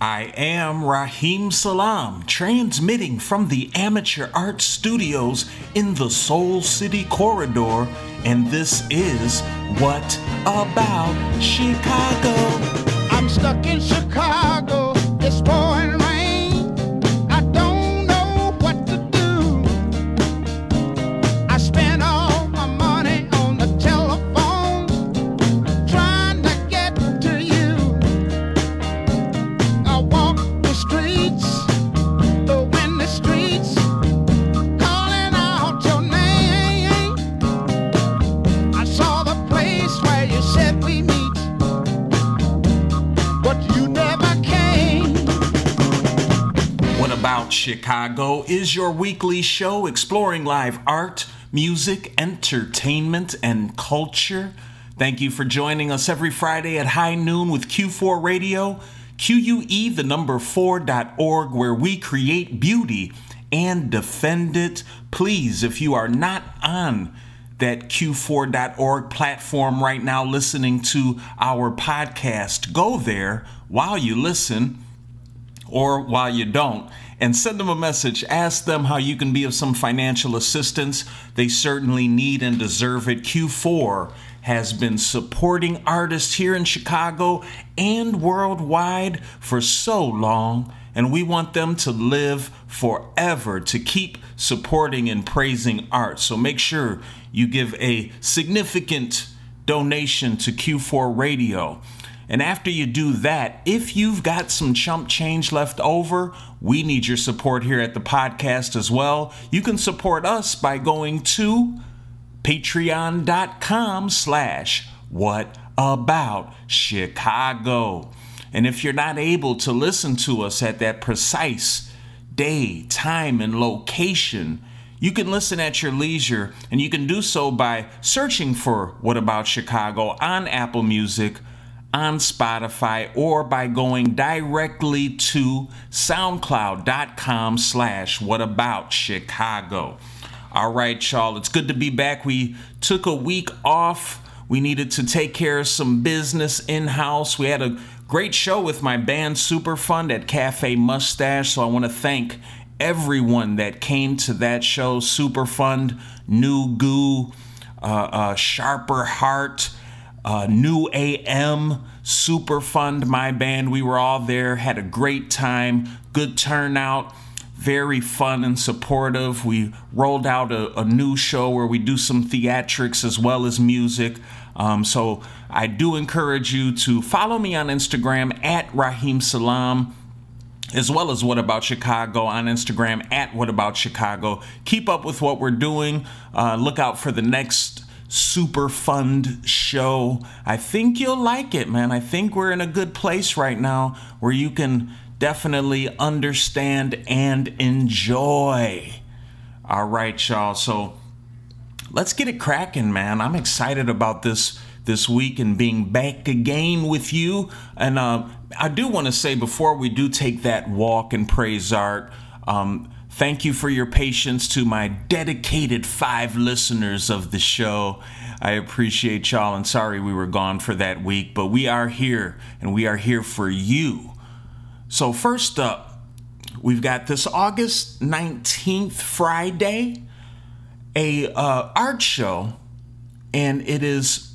I am Raheem Salam, transmitting from the Amateur Art Studios in the Soul City Corridor, and this is What About Chicago? I'm stuck in Chicago. It's pouring Chicago is your weekly show exploring live art, music, entertainment, and culture. Thank you for joining us every Friday at high noon with Q4 Radio, QUE, the number 4.org, where we create beauty and defend it. Please, if you are not on that Q4.org platform right now listening to our podcast, go there while you listen or while you don't and send them a message. Ask them how you can be of some financial assistance. They certainly need and deserve it. Q4 has been supporting artists here in Chicago and worldwide for so long, and we want them to live forever to keep supporting and praising art. So make sure you give a significant donation to Q4 Radio. And after you do that, if you've got some chump change left over, we need your support here at the podcast as well. You can support us by going to patreon.com slash what about Chicago. And if you're not able to listen to us at that precise day, time, and location, you can listen at your leisure, and you can do so by searching for What About Chicago on Apple Music, on Spotify, or by going directly to soundcloud.com slash What About Chicago. All right, y'all, it's good to be back. We took a week off. We needed to take care of some business in house. We had a great show with my band Superfund at Cafe Mustache, so I want to thank everyone that came to that show Superfund, New Goo, uh, uh, Sharper Heart, uh, New AM, Superfund, my band. We were all there, had a great time, good turnout, very fun and supportive. We rolled out a, a new show where we do some theatrics as well as music. Um, so I do encourage you to follow me on Instagram at Raheem Salam as well as What About Chicago on Instagram at What About Chicago. Keep up with what we're doing. Uh, look out for the next super fun show. I think you'll like it, man. I think we're in a good place right now where you can definitely understand and enjoy. All right, y'all. So let's get it cracking, man. I'm excited about this this week and being back again with you. And uh, I do want to say before we do take that walk and praise art, um, thank you for your patience to my dedicated five listeners of the show. I appreciate y'all and sorry we were gone for that week, but we are here and we are here for you. So, first up, we've got this August 19th, Friday, a uh, art show, and it is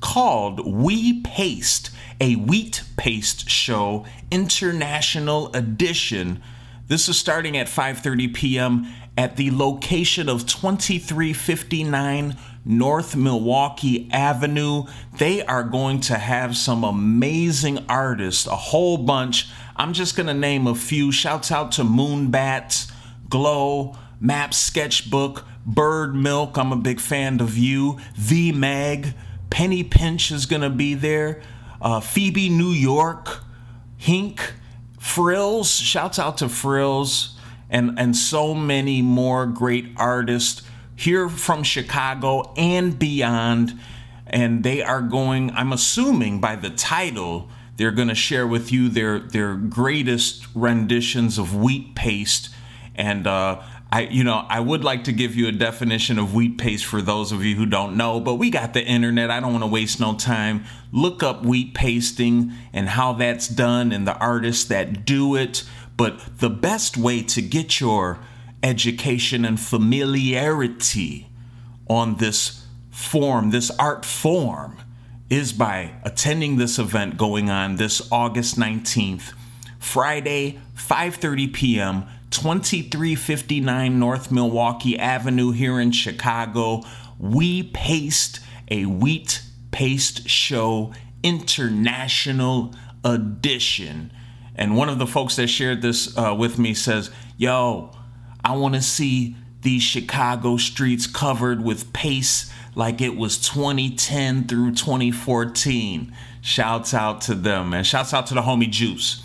called We Paste, a wheat paste show, international edition. This is starting at 5:30 p.m. at the location of 2359 North Milwaukee Avenue. They are going to have some amazing artists, a whole bunch. I'm just going to name a few. Shouts out to Moonbats, Glow, Map Sketchbook, Bird Milk. I'm a big fan of you. V Mag, Penny Pinch is going to be there. Uh, Phoebe New York, Hink, Frills. Shouts out to Frills. And, and so many more great artists here from Chicago and beyond. And they are going, I'm assuming by the title, they're going to share with you their, their greatest renditions of wheat paste. And uh, I, you know, I would like to give you a definition of wheat paste for those of you who don't know, but we got the internet. I don't want to waste no time. Look up wheat pasting and how that's done and the artists that do it. But the best way to get your education and familiarity on this form, this art form, is by attending this event going on this August 19th, Friday, 5:30 p.m. 2359 North Milwaukee Avenue here in Chicago. We paste a wheat paste show international edition. And one of the folks that shared this uh, with me says, Yo, I want to see these Chicago streets covered with paste like it was 2010 through 2014. Shouts out to them, and shouts out to the homie Juice.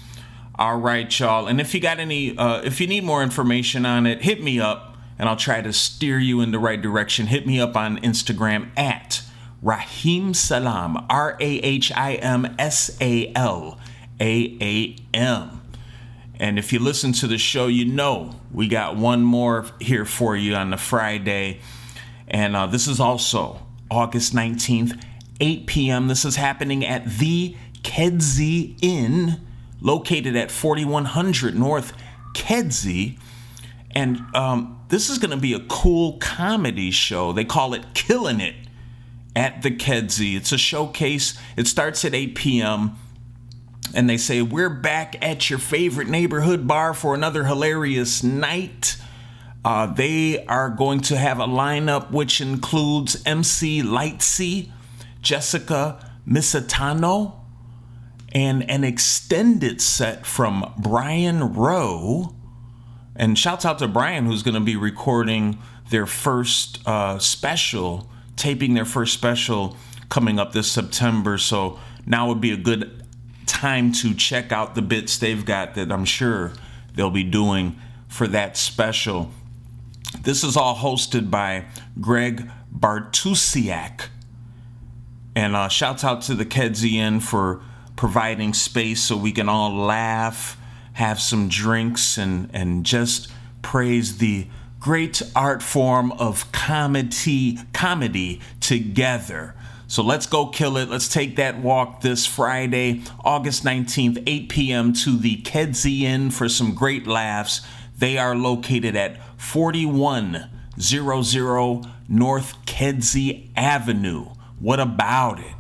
All right, y'all. And if you got any, uh, if you need more information on it, hit me up and I'll try to steer you in the right direction. Hit me up on Instagram at Rahim Salam, R A H I M S A L A A M. And if you listen to the show, you know we got one more here for you on the Friday. And uh, this is also August 19th, 8 p.m. This is happening at the Kedzie Inn, located at 4100 North Kedzie. And um, this is going to be a cool comedy show. They call it Killing It at the Kedzie. It's a showcase. It starts at 8 p.m. And they say, We're back at your favorite neighborhood bar for another hilarious night. Uh, they are going to have a lineup which includes MC Lightsey, Jessica Misitano, and an extended set from Brian Rowe. And shouts out to Brian, who's going to be recording their first uh, special, taping their first special coming up this September. So now would be a good time to check out the bits they've got that I'm sure they'll be doing for that special. This is all hosted by Greg Bartusiak. And uh, shouts out to the Kedzie Inn for providing space so we can all laugh, have some drinks, and, and just praise the great art form of comedy, comedy together. So let's go kill it. Let's take that walk this Friday, August 19th, 8 p.m. to the Kedzie Inn for some great laughs. They are located at 4100 North Kedzie Avenue. What about it?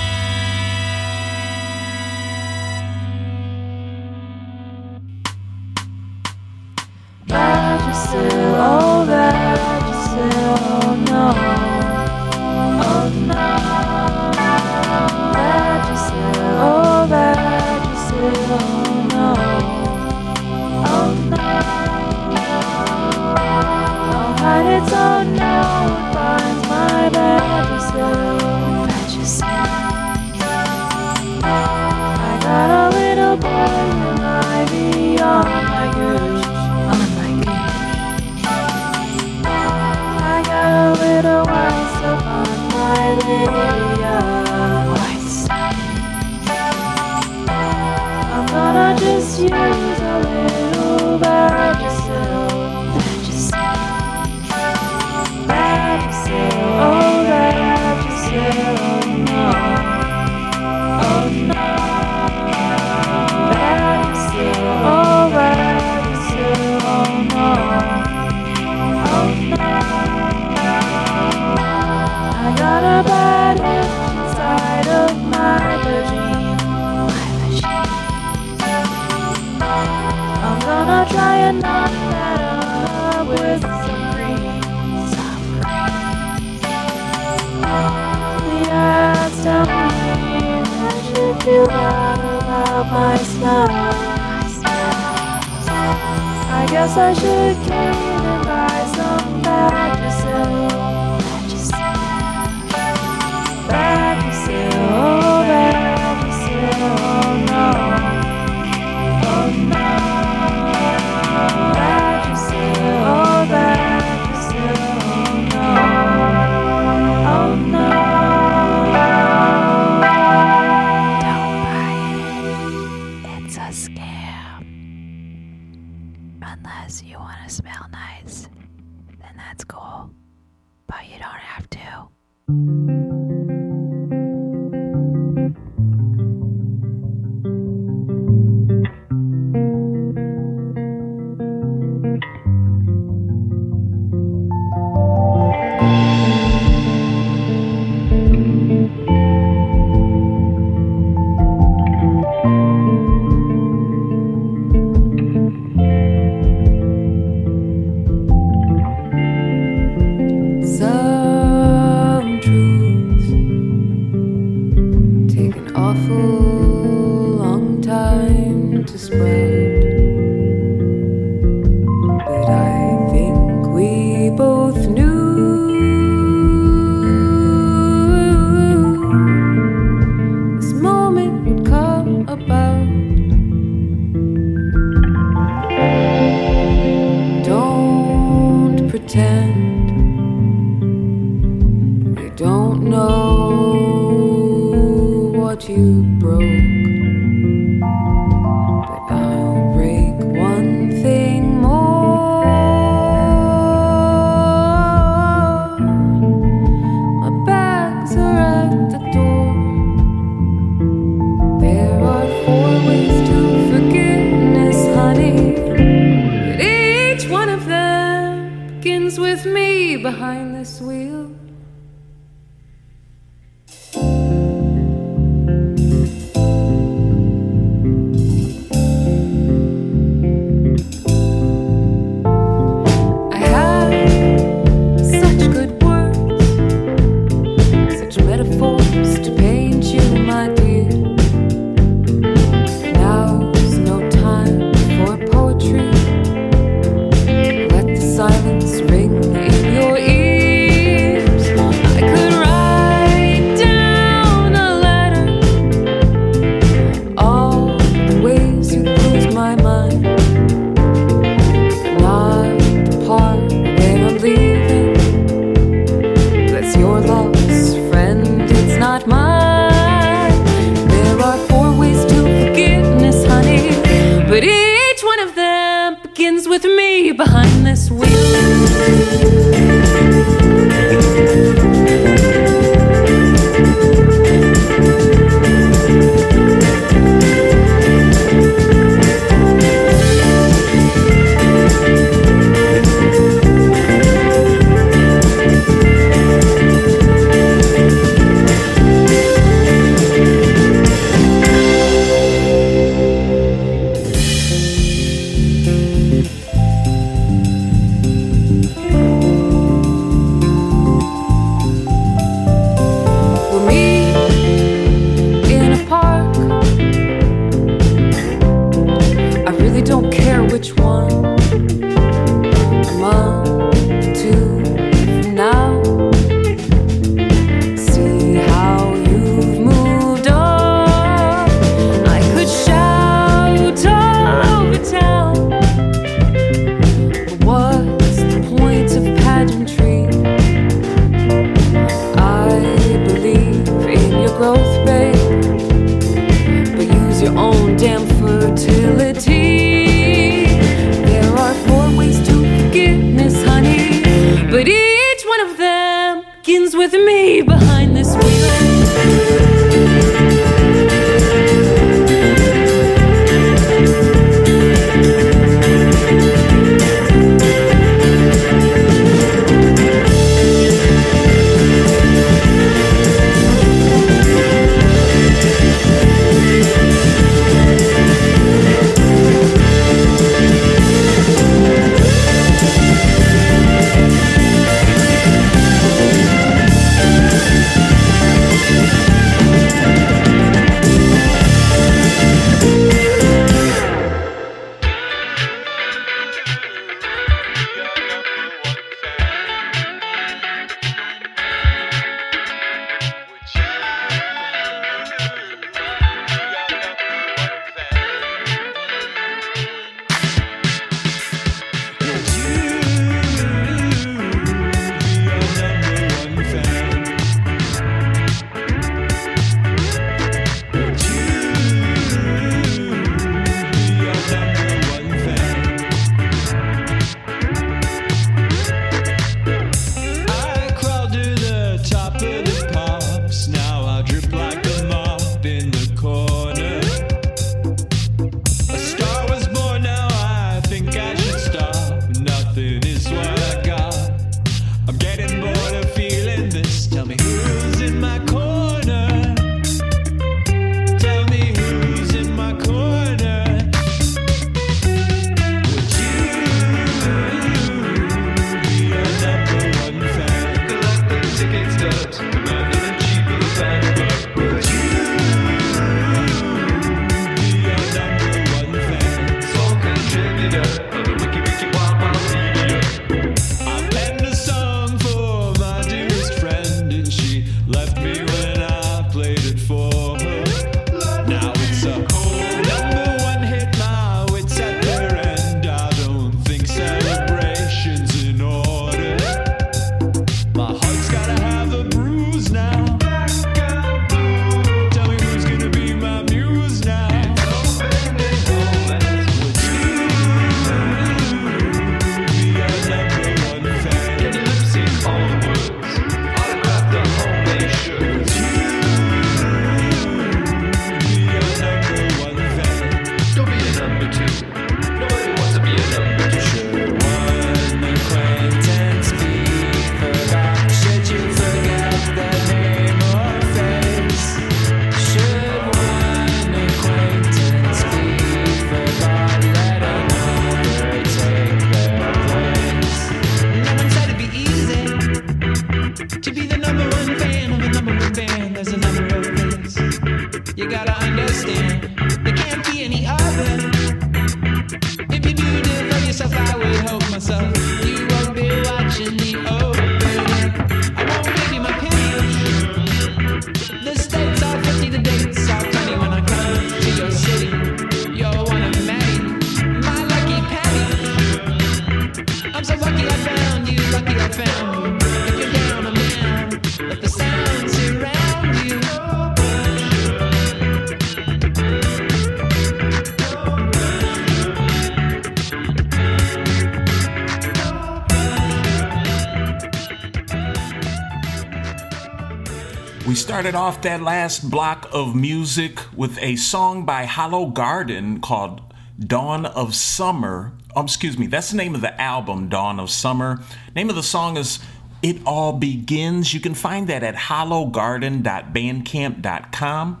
Started off that last block of music with a song by Hollow Garden called Dawn of Summer. Oh, excuse me, that's the name of the album, Dawn of Summer. Name of the song is It All Begins. You can find that at hollowgarden.bandcamp.com.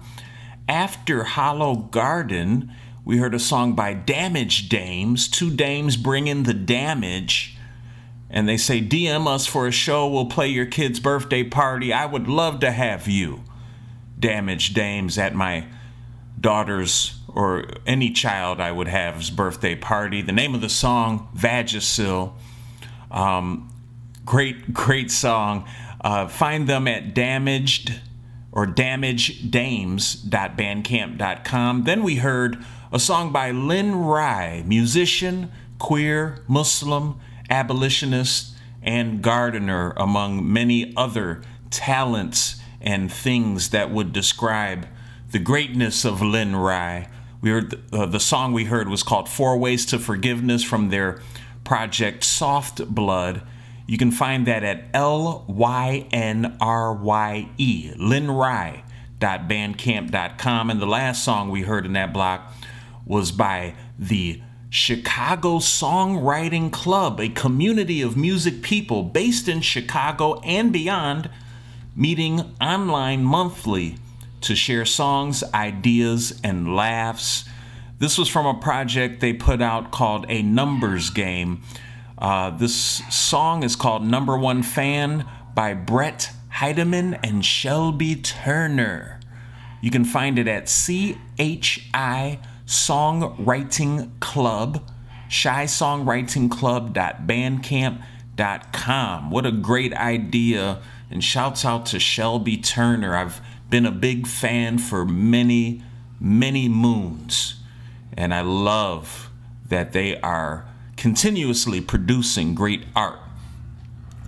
After Hollow Garden, we heard a song by Damage Dames, two dames bringing the damage and they say DM us for a show. We'll play your kid's birthday party. I would love to have you, damaged dames, at my daughter's or any child I would have's birthday party. The name of the song, Vagisil. Um, great, great song. Uh, find them at damaged or damagedames.bandcamp.com. Then we heard a song by Lyn Rye, musician, queer, Muslim, abolitionist, and gardener, among many other talents and things that would describe the greatness of Lyn Rye. We heard uh, the song we heard was called Four Ways to Forgiveness from their project Soft Blood. You can find that at L Y N R Y E, lynrye.bandcamp.com. And the last song we heard in that block was by the Chicago Songwriting Club, a community of music people based in Chicago and beyond, meeting online monthly to share songs, ideas, and laughs. This was from a project they put out called A Numbers Game. Uh, this song is called Number One Fan by Brett Heidemann and Shelby Turner. You can find it at CHI Songwriting Club, chisongwritingclub.bandcamp.com. What a great idea. And shouts out to Shelby Turner. I've been a big fan for many, many moons. And I love that they are continuously producing great art.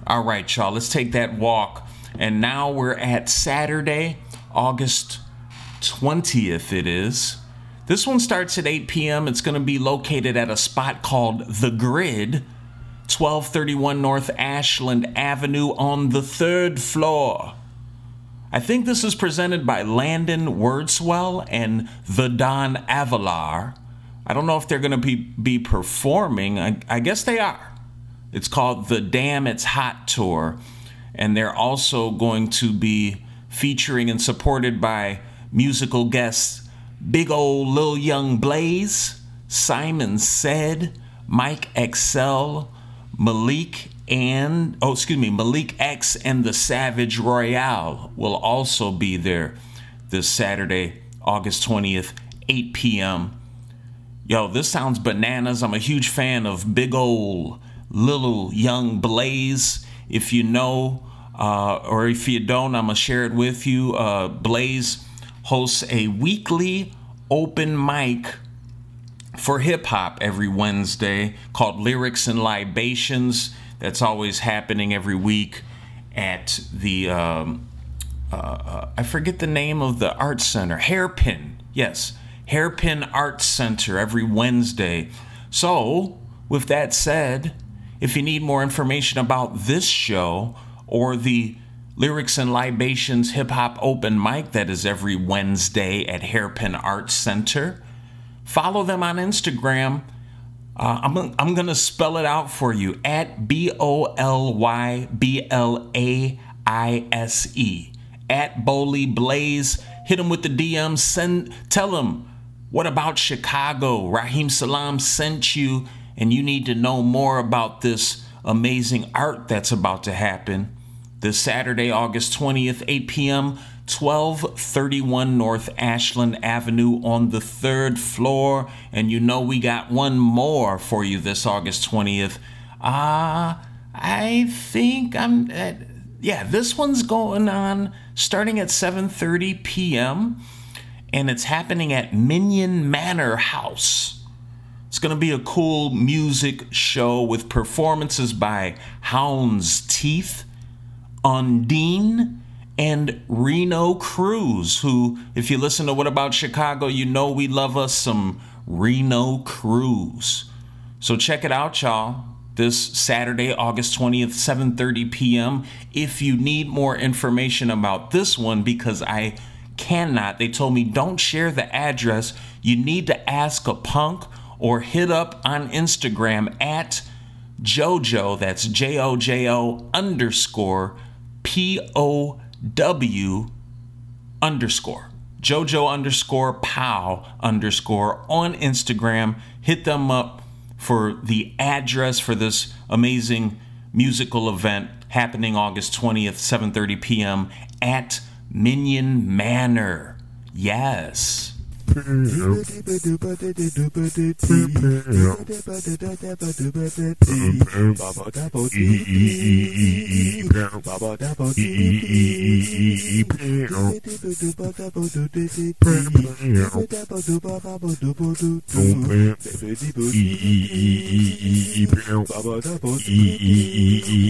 All right, y'all, let's take that walk. And now we're at Saturday, August 20th, it is. This one starts at 8 p.m. It's going to be located at a spot called The Grid, 1231 North Ashland Avenue on the third floor. I think this is presented by Landon Wordswell and the Don Avalar. I don't know if they're going to be, be performing. I, I guess they are. It's called the Damn It's Hot Tour. And they're also going to be featuring and supported by musical guests Big Old Lil Young Blaze, Simon Said, Mike Excel, Malik and oh excuse me Malik X and the Savage Royale will also be there this Saturday, August 20th, 8 p.m. Yo, this sounds bananas. I'm a huge fan of Big Ol' Little Young Blaze. If you know, uh, or if you don't, I'm gonna share it with you. Uh, Blaze hosts a weekly open mic for hip hop every Wednesday called Lyrics and Libations. That's always happening every week at the, um, uh, uh, I forget the name of the art center, Hairpin. Yes, Hairpin Art Center every Wednesday. So, with that said, if you need more information about this show or the Lyrics and Libations Hip Hop Open Mic that is every Wednesday at Hairpin Art Center, follow them on Instagram. Uh, I'm, I'm going to spell it out for you at B O L Y B L A I S E. At Bowley Blaze. Hit them with the DM. Send, tell them, what about Chicago? Raheem Salam sent you, and you need to know more about this amazing art that's about to happen this Saturday, August 20th, 8 p.m., 1231 North Ashland Avenue on the third floor. And you know, we got one more for you this August 20th. Uh, I think I'm, uh, yeah, this one's going on starting at 7.30 p.m. And it's happening at Minion Manor House. It's going to be a cool music show with performances by Hound's Teeth, Undine and Reno Cruz, who, if you listen to What About Chicago, you know we love us some Reno Cruz. So check it out, y'all. this Saturday, August 20th, 7:30 p.m. If you need more information about this one because I cannot, they told me don't share the address. You need to ask a punk or hit up on Instagram at Jojo, that's J O J O underscore P O W underscore. Jojo underscore Pow underscore on Instagram. Hit them up for the address for this amazing musical event happening August 20th, 7:30 p.m. at Minion Manor. Yes.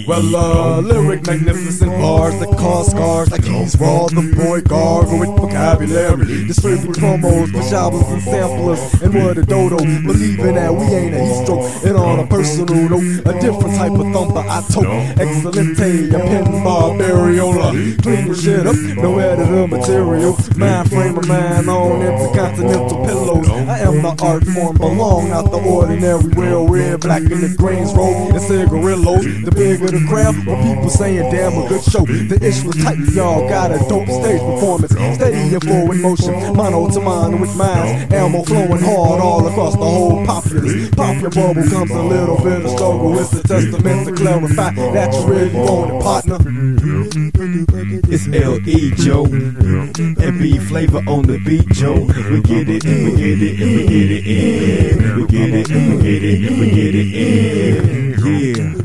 Well, uh, lyric magnificent bars that cause scars like he's raw, the boy gargle with vocabulary. Distribute promos jobbers and samplers. And what a dodo, believing that we ain't a heat stroke. And on a personal note, a different type of thumper I tote. Excelente, a pen barbariola. Clean the shit up, no editor material. Mind frame of mind on intercontinental pillows. I am the art form, belong not the ordinary. Well red, black in the grains roll and cigarillos. The bigger the crowd, more people saying damn a good show. The ish tight, y'all got a dope stage performance. Steady and forward motion, mono to mono with minds. Elmo flowing hard all across the whole populace. Pop your bubble comes a little bit of struggle. It's a testament to clarify that you really want it, partner. It's L.E. Joe and B flavor on the beat, Joe. We get it, we get it, we get it in. We get it, we get it, we get it in. Yeah.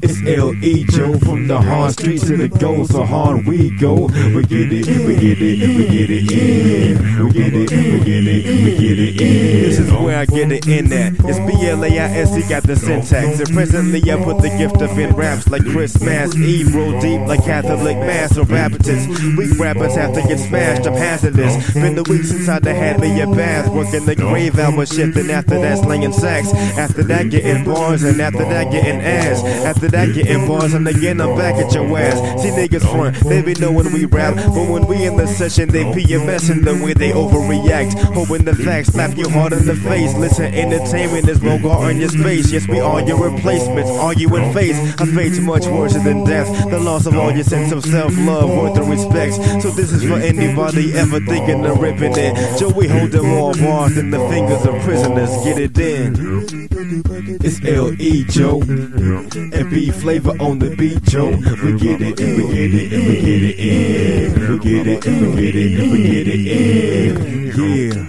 It's L.E. Joe from the hard streets to the goals so hard we go. We get it, we get it, we get it in. We get it, we get it, we get it. This is where I get it in at. It's B-L-A-I-S, got the syntax. And presently I put the gift of in raps like Christmas Eve, roll deep like Catholic Mass or Baptist. Weak rappers have to get smashed, I'm hazardous. Been the week since I done had me a bath, working the grave hour shift, and after that slinging sacks. After that getting bars, and after that getting ass. After that getting bars, and again I'm back at your ass. See niggas front, they be knowing we rap, but when we in the session, they PMS in the way they overreact. Hoping the facts slap you hard in the face. Listen, entertainment is vulgar on your space. Yes, we are your replacements, Are you in face. I fate much worse than death. The loss of all your sense of self-love, worth and respect. So this is for anybody ever thinking of ripping it. Joe, we hold them all bars in the fingers of prisoners. Get it in. It's L.E. Joe and B flavor on the beat, Joe. We get it, in, we get it, in, we get it in. We get it, in, we get it, in, we get it in. Yeah.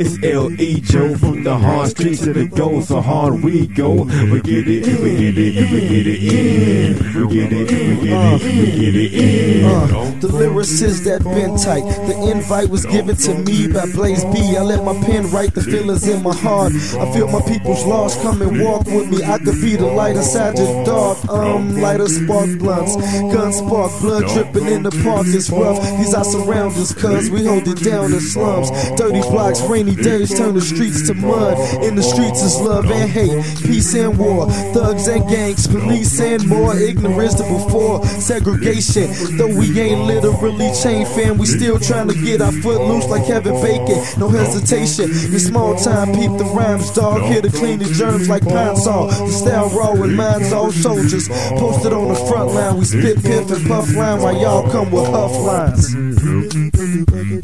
It's L.E. Joe from the hard streets to the goal, so hard we go. We get it, we get it, we get it in. We get it, we get it, we get it in. Uh, the lyricist that been tight. The invite was given to me by Blaze B. I let my pen write the feelings in my heart. I feel my people's lost. Come and walk with me. I could be the light inside your dark. Um, lighter spark blunts, gun spark, blood dripping in the park is rough. These are surroundings, cuz we hold it down in slums. Dirty blocks, rainy days turn the streets to mud. In the streets is love and hate, peace and war, thugs and gangs, police and more. Ignorance than before, segregation. Though we ain't literally chain fam, we still trying to get our foot loose like Kevin Bacon. No hesitation, in small time, peep the rhymes, dog. Here to clean the germs like pine saw. The style raw minds all soldiers. Posted on the front line, we spit piff and puff line while y'all come with huff lines.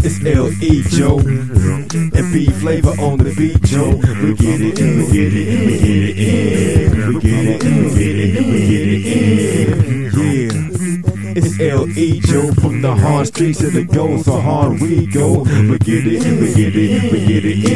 It's L.E. Joe and B flavor on the beat, Joe. We get it, we get it, we get it in. We get it, we get it, we get it in. Yeah. It's L.E. Joe from the hard streets to the goal, so hard we go. We get it, we get it, we get it in.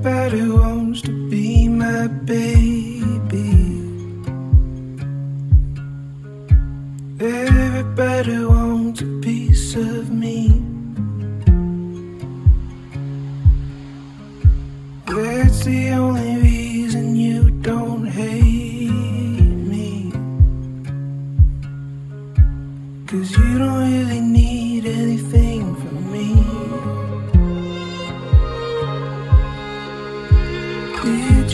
about who wants to be my baby. Everybody wants a piece of me. That's the only reason you don't hate me. Cause you don't really need anything.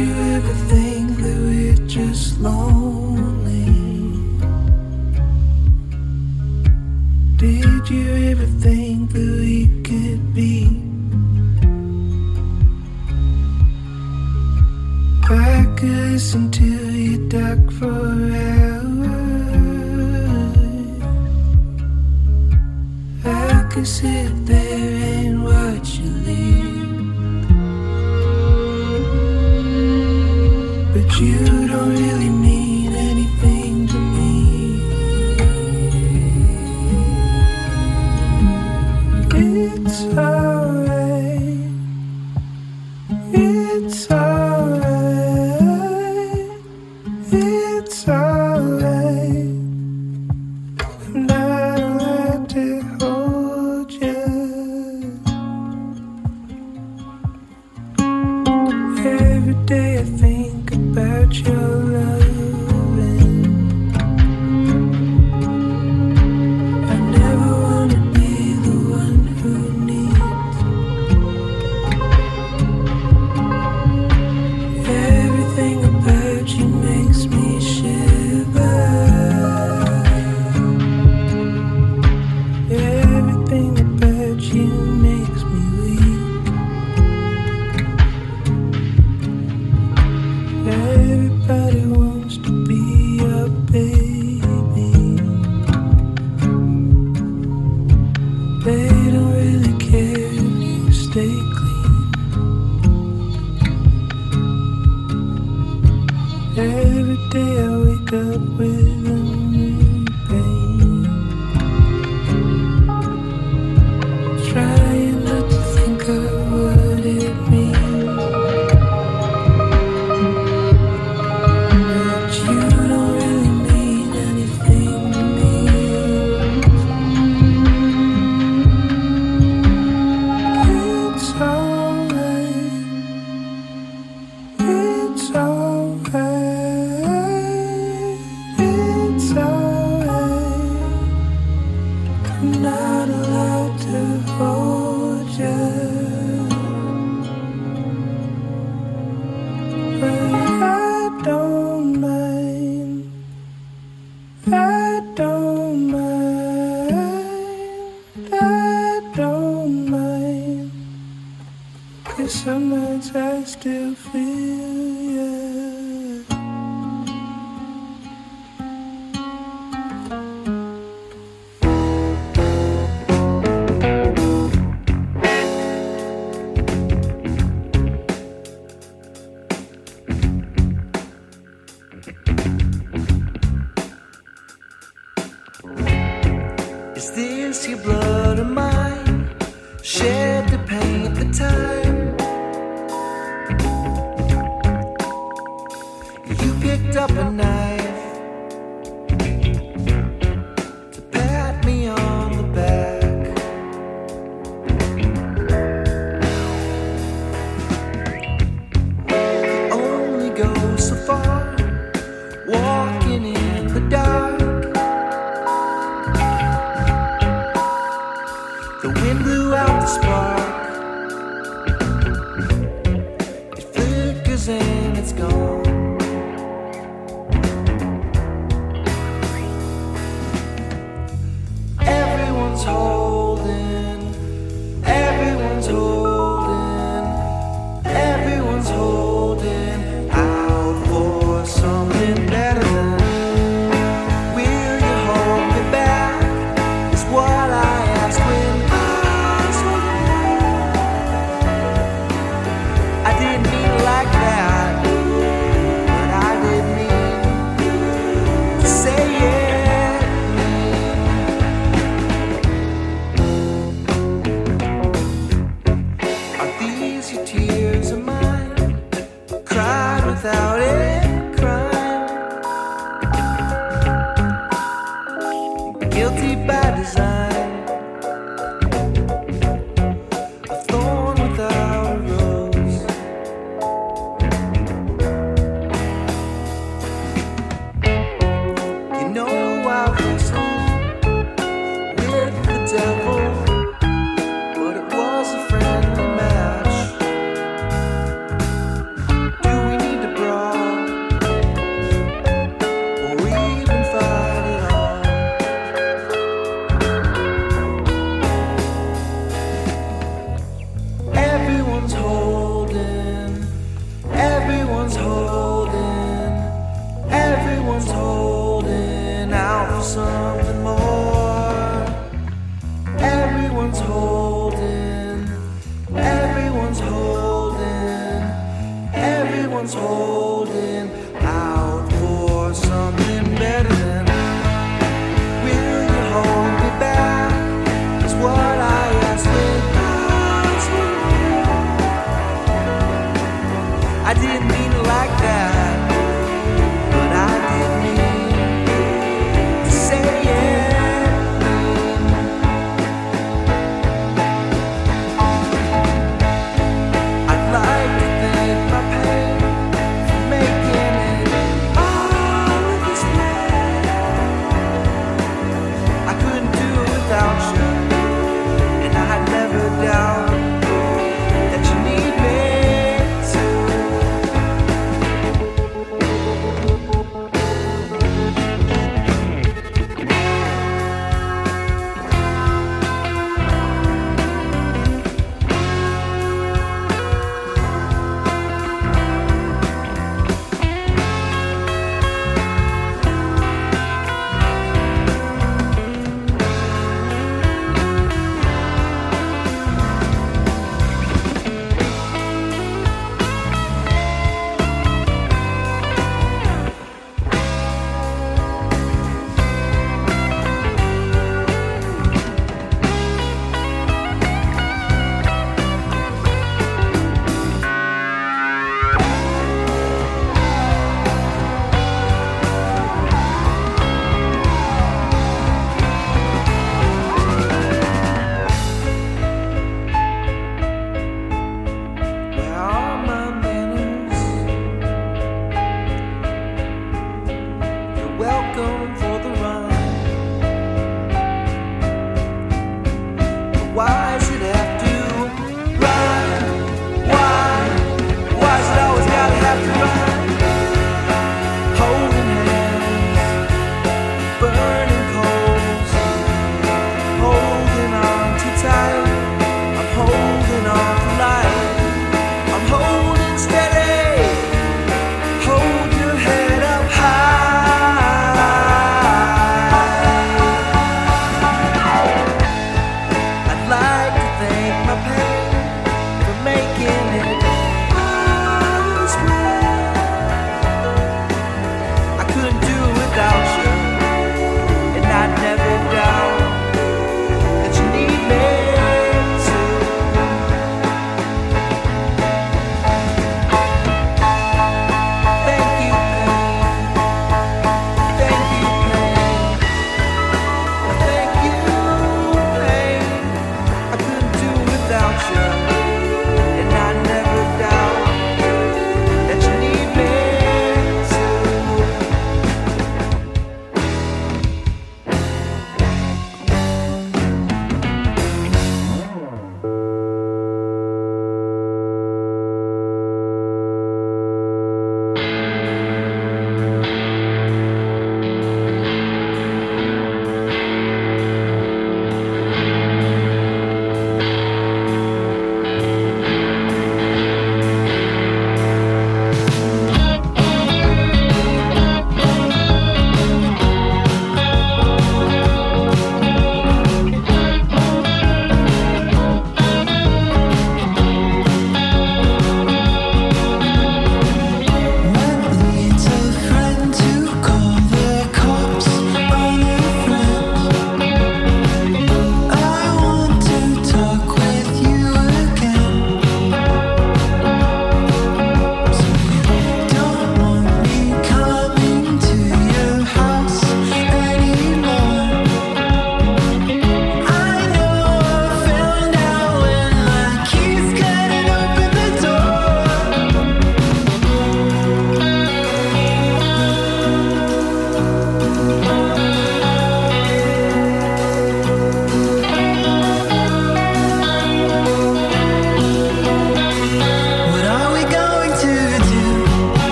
you ever think that we're just lonely? Did you ever think that we could be I could listen to you talk for. I could sit there and watch you leave. time.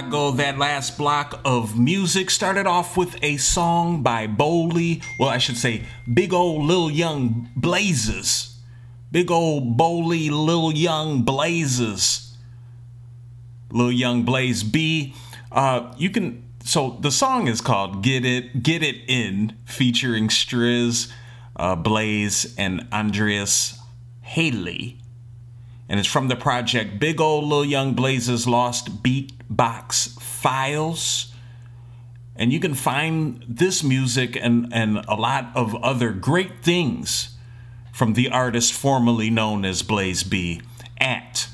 Chicago? That last block of music started off with a song by Boly. Well, I should say Big Old Lil Young Blazes. Big Old Boly Lil Young Blazes. Lil Young Blaze B. Uh, you can. So the song is called "Get It Get It In," featuring Striz, uh, Blaze, and Andreas Haley and it's from the project Big Old Lil Young Blazes Lost Beatbox Files. And you can find this music and, and a lot of other great things from the artist formerly known as Blaze B at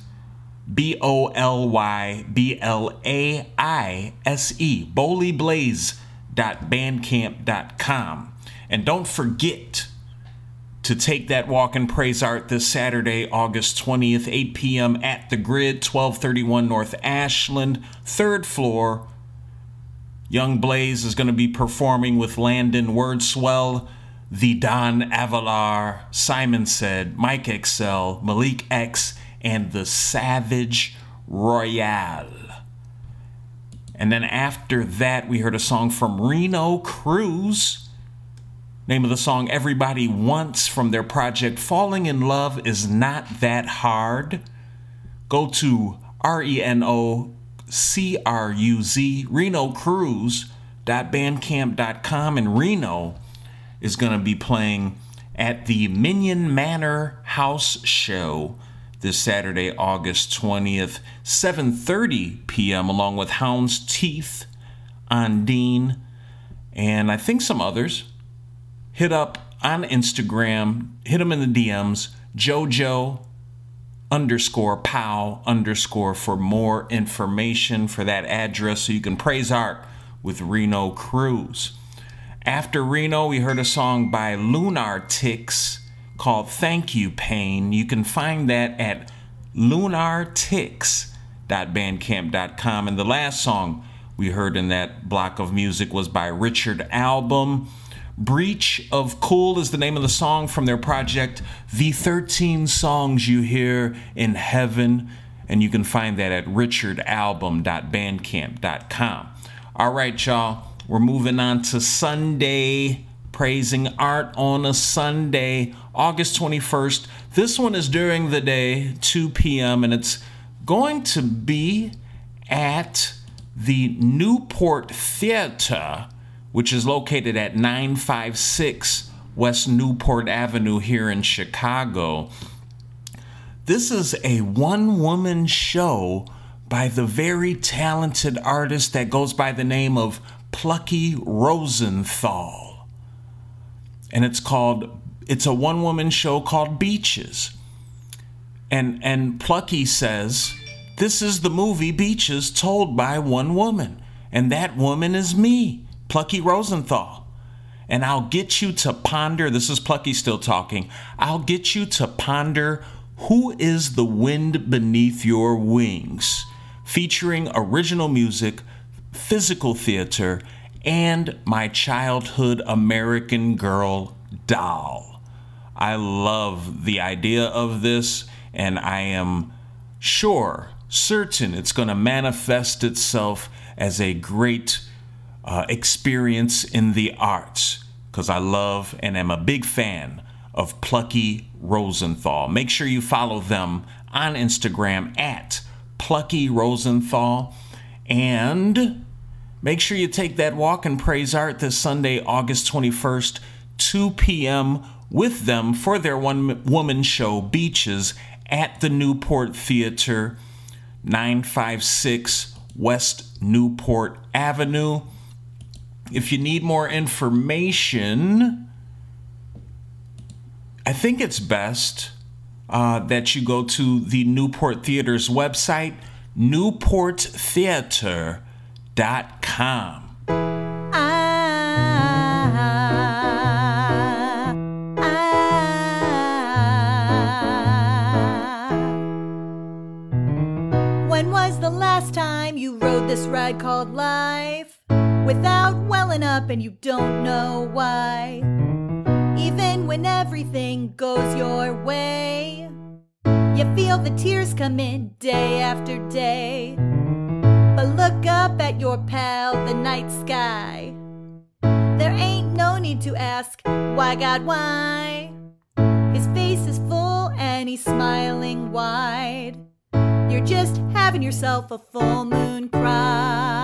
B O L Y B L A I S E, bolyblaise.bandcamp.com. And don't forget, to take that walk and praise art this Saturday, August 20th, 8 p.m. at the Grid, 1231 North Ashland, third floor. Young Blaze is going to be performing with Landon Wordswell, the Don Avalar, Simon Said, Mike Excel, Malik X, and the Savage Royale. And then after that, we heard a song from Reno Cruz. Name of the song Everybody Wants from their project Falling in Love is Not That Hard. Go to R E N O C R U Z, Reno Cruz.bandcamp.com, and Reno is going to be playing at the Minion Manor House Show this Saturday, August 20th, 7:30 p.m. along with Hound's Teeth, Ondine, and I think some others hit up on Instagram, hit them in the DMs, JoJo underscore pow underscore for more information for that address so you can praise art with Reno Cruz. After Reno, we heard a song by Lunar Tix called Thank You Pain. You can find that at lunartix.bandcamp.com. And the last song we heard in that block of music was by Richard Album. Breach of Cool is the name of the song from their project, The 13 Songs You Hear in Heaven. And you can find that at richardalbum.bandcamp.com. All right, y'all, we're moving on to Sunday, praising art on a Sunday, August 21st. This one is during the day, 2 p.m., and it's going to be at the Newport Theater which is located at 956 West Newport Avenue here in Chicago. This is a one woman show by the very talented artist that goes by the name of Plucky Rosenthal. And it's called, it's a one woman show called Beaches. And, and Plucky says, This is the movie Beaches told by one woman, and that woman is me. Plucky Rosenthal. And I'll get you to ponder, this is Plucky still talking, I'll get you to ponder Who is the Wind Beneath Your Wings, featuring original music, physical theater, and my childhood American Girl doll. I love the idea of this, and I am sure, certain it's going to manifest itself as a great uh, experience in the arts because I love and am a big fan of Plucky Rosenthal. Make sure you follow them on Instagram at Plucky Rosenthal and make sure you take that walk and praise art this Sunday, August 21st, 2 p.m. with them for their one woman show Beaches at the Newport Theater, 956 West Newport Avenue. If you need more information, I think it's best uh, that you go to the Newport Theater's website, newporttheater.com. Ah, ah, ah. When was the last time you rode this ride called life? Without welling up and you don't know why. Even when everything goes your way, you feel the tears come in day after day. But look up at your pal, the night sky. There ain't no need to ask, why God, why? His face is full and he's smiling wide. You're just having yourself a full moon cry.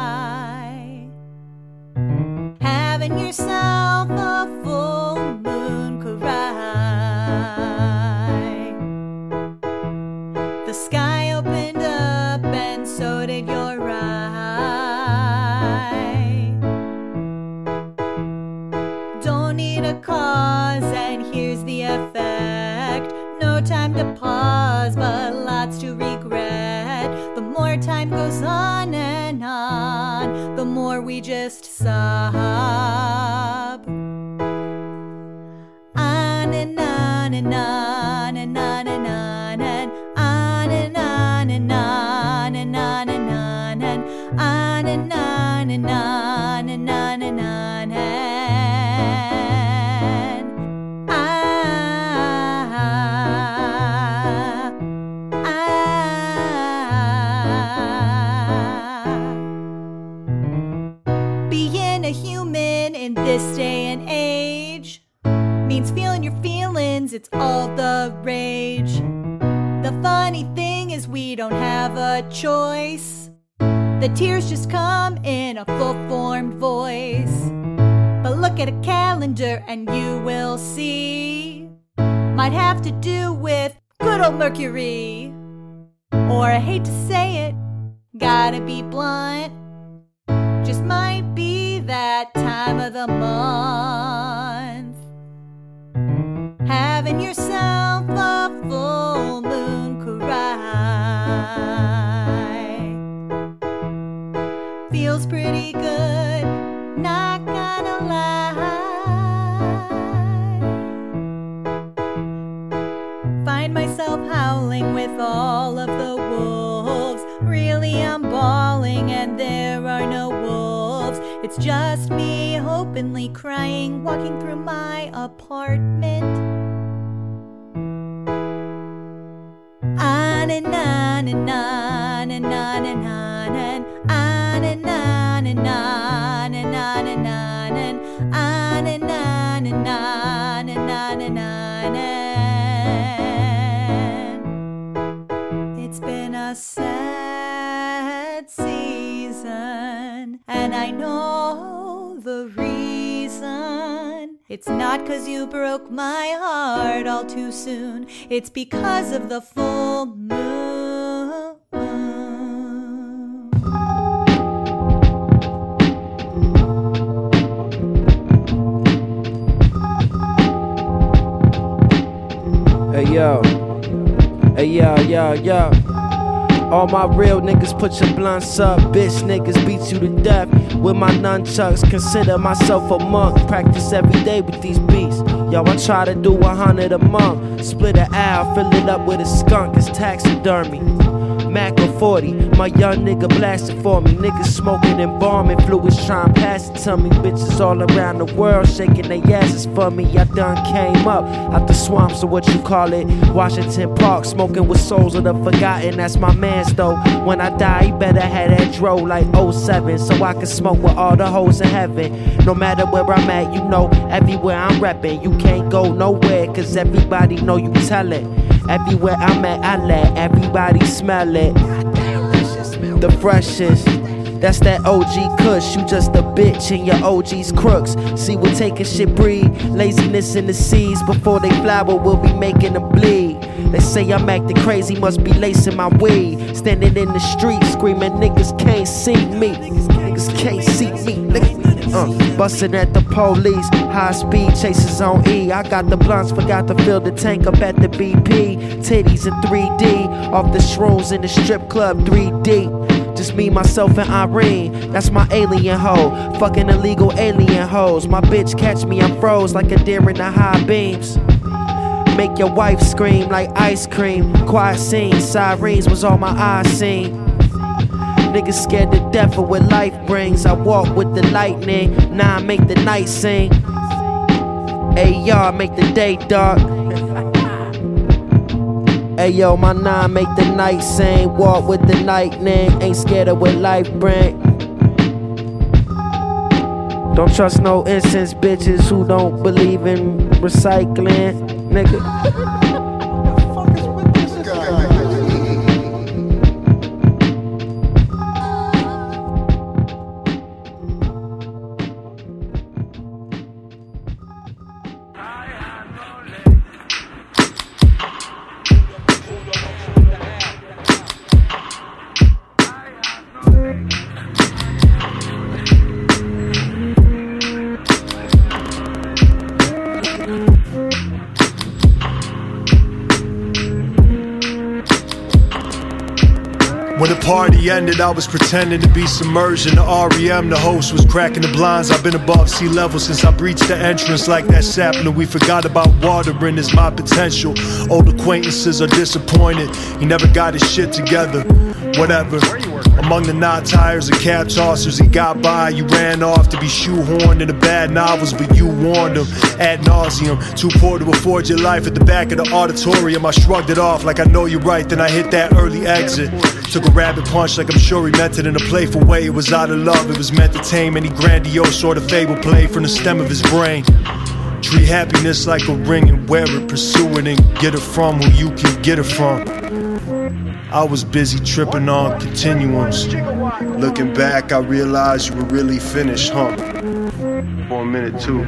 Pause, but lots to regret. The more time goes on and on, the more we just sob. On and on and on it's all the rage. The funny thing is, we don't have a choice. The tears just come in a full formed voice. But look at a calendar and you will see. Might have to do with good old Mercury. Or I hate to say it, gotta be blunt. Just might be that time of the month. Having yourself a full just me openly crying, walking through my apartment. On and on and on and on and on and on and on and on and on and on and on and on and on I know the reason. It's not 'cause you broke my heart all too soon. It's because of the full moon. Hey yo, hey yo, yo, yo. All my real niggas put your blunts up. Bitch niggas beat you to death with my nunchucks. Consider myself a monk. Practice every day with these beats. Yo, I try to do a hundred a month. Split an owl, fill it up with a skunk. It's taxidermy. Mac or 40, my young nigga blasted for me. Niggas smoking and bombing, fluids trying pass it to me. Bitches all around the world shaking their asses for me. I done came up out the swamps or what you call it. Washington Park, smoking with souls of the forgotten. That's my man's though. When I die, he better have that dro like 07 so I can smoke with all the hoes in heaven. No matter where I'm at, you know, everywhere I'm reppin'. You can't go nowhere, cause everybody know you tell it. Everywhere I'm at, I let everybody smell it. The freshest. That's that OG Kush. You just a bitch and your OG's crooks. See, we're taking shit breed. Laziness in the seas. Before they flower, we'll be making them bleed. They say I'm acting crazy, must be lacing my weed. Standing in the street, screaming, niggas can't see me. Niggas can't see me. Niggas. Uh, busting at the police, high speed chases on E. I got the blunts, forgot to fill the tank up at the BP. Titties in 3D, off the shrooms in the strip club 3D. Just me, myself, and Irene. That's my alien hoe. Fucking illegal alien hoes. My bitch catch me, I'm froze like a deer in the high beams. Make your wife scream like ice cream. Quiet scene, sirens was all my eyes seen. Niggas scared to death of what life brings. I walk with the lightning, now I make the night sing. Y'all, make the day dark. Hey yo, my nine make the night sing. Walk with the lightning. Ain't scared of what life bring. Don't trust no incense bitches who don't believe in recycling, nigga. Was pretending to be submerged in the REM. The host was cracking the blinds. I've been above sea level since I breached the entrance like that sapling. We forgot about watering is my potential. Old acquaintances are disappointed. He never got his shit together. Whatever. Among the knot tires and cab tossers, he got by. You ran off to be shoehorned into bad novels, but you warned him ad nauseum. Too poor to afford your life at the back of the auditorium. I shrugged it off like I know you're right. Then I hit that early exit. Took a rabbit punch like I'm sure he meant it in a playful way. It was out of love, it was meant to tame any grandiose sort of fable play from the stem of his brain. Treat happiness like a ring and wear it, pursue it and get it from who you can get it from. I was busy tripping on continuums. Looking back, I realized you were really finished, huh? For a minute, too.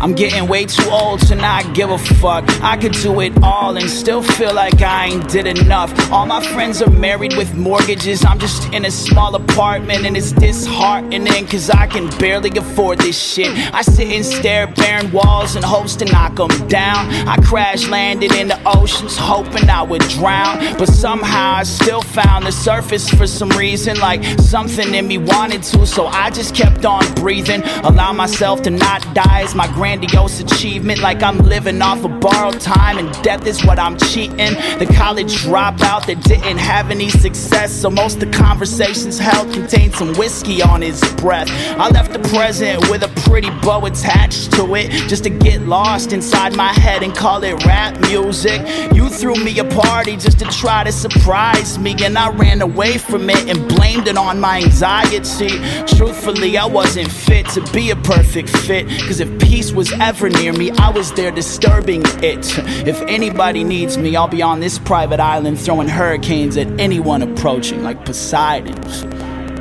I'm getting way too old to not give a fuck. I could do it all and still feel like I ain't did enough. All my friends are married with mortgages. I'm just in a small apartment and it's disheartening cause I can barely afford this shit. I sit and stare at barren walls and hopes to knock them down. I crash landed in the oceans hoping I would drown. But somehow I still found the surface for some reason. Like something in me wanted to, so I just kept on breathing. Allow myself to not die as my grandiose achievement. Like I'm living off of borrowed time, and death is what I'm cheating. The college dropout that didn't have any success, so most of the conversations held contained some whiskey on his breath. I left the present with a pretty bow attached to it, just to get lost inside my head and call it rap music. You threw me a party just to try to surprise me, and I ran away from it and blamed it on my anxiety. Truthfully, I wasn't fit to be a perfect fit, cause if peace was ever near me, I was there disturbing it. If anybody needs me, I'll be on this private island throwing hurricanes at anyone approaching, like Poseidon.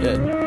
Yeah.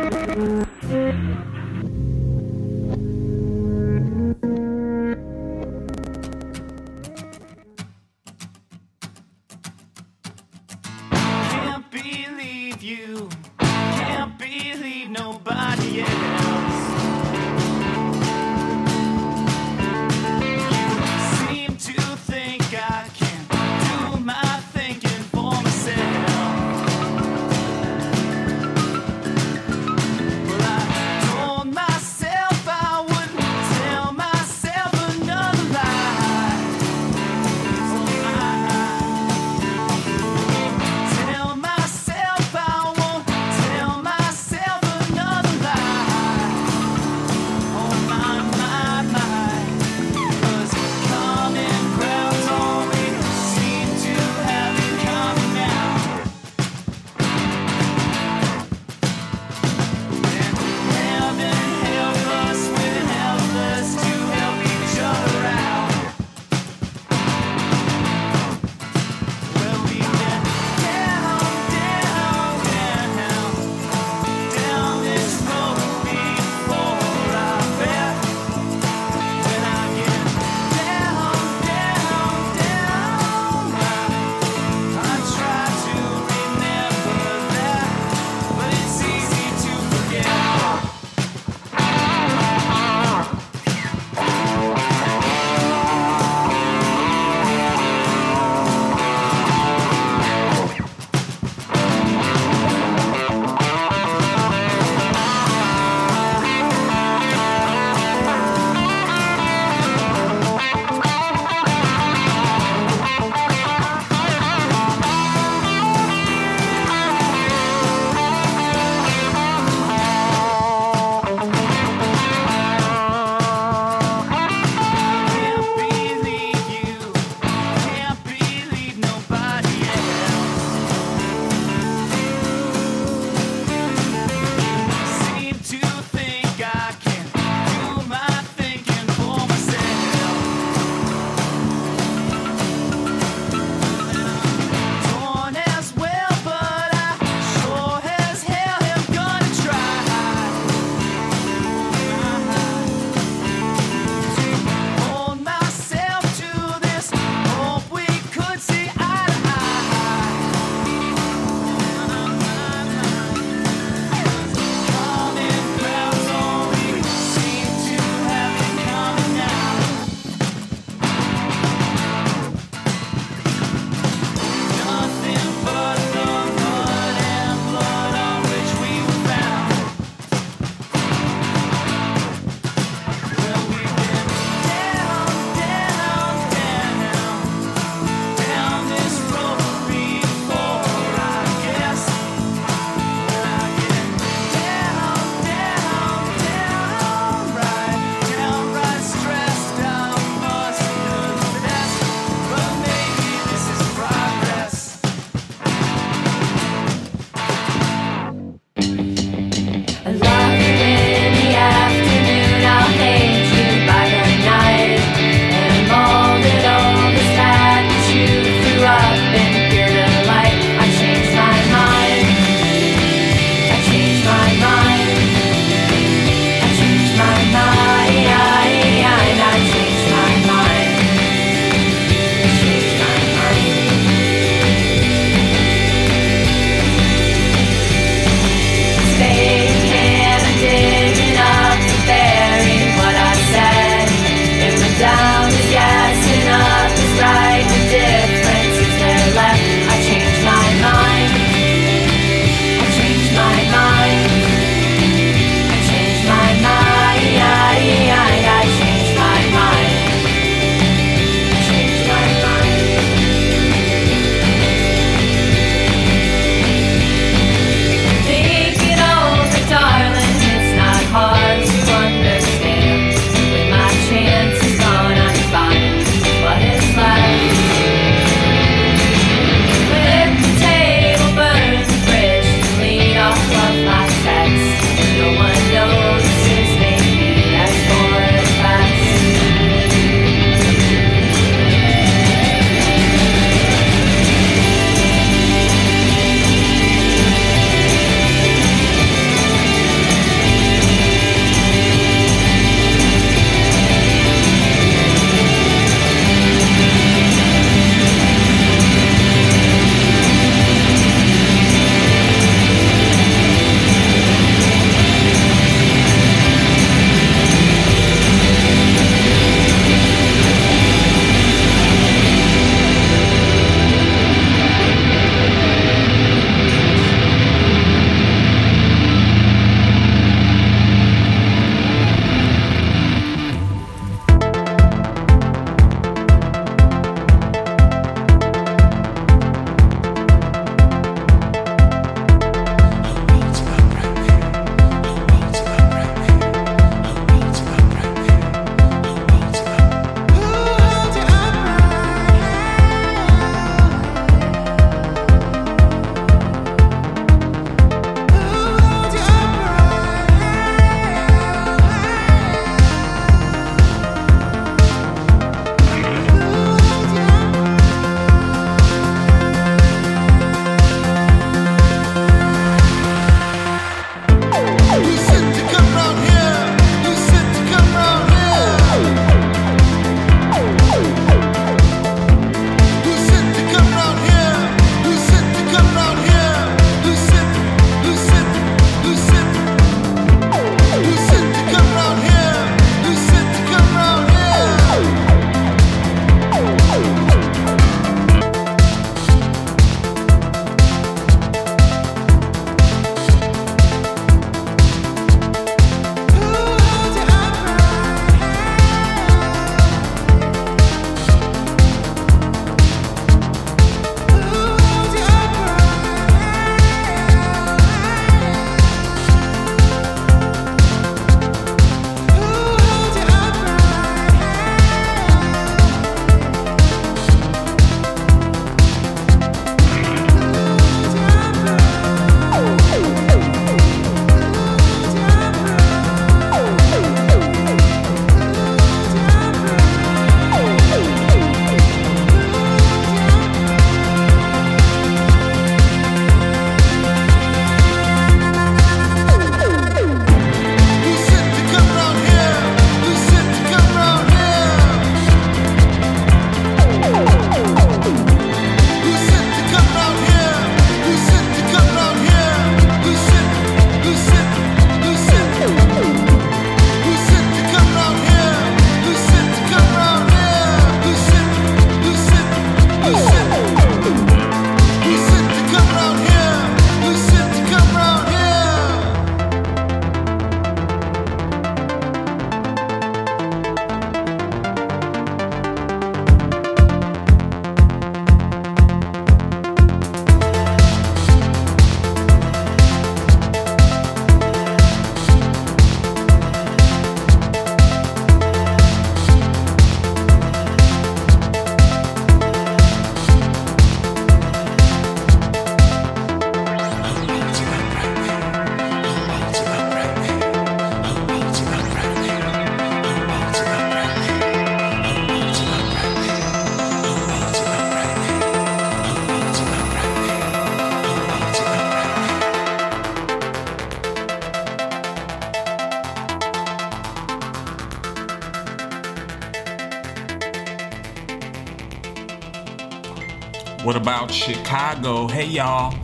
Chicago? Hey y'all.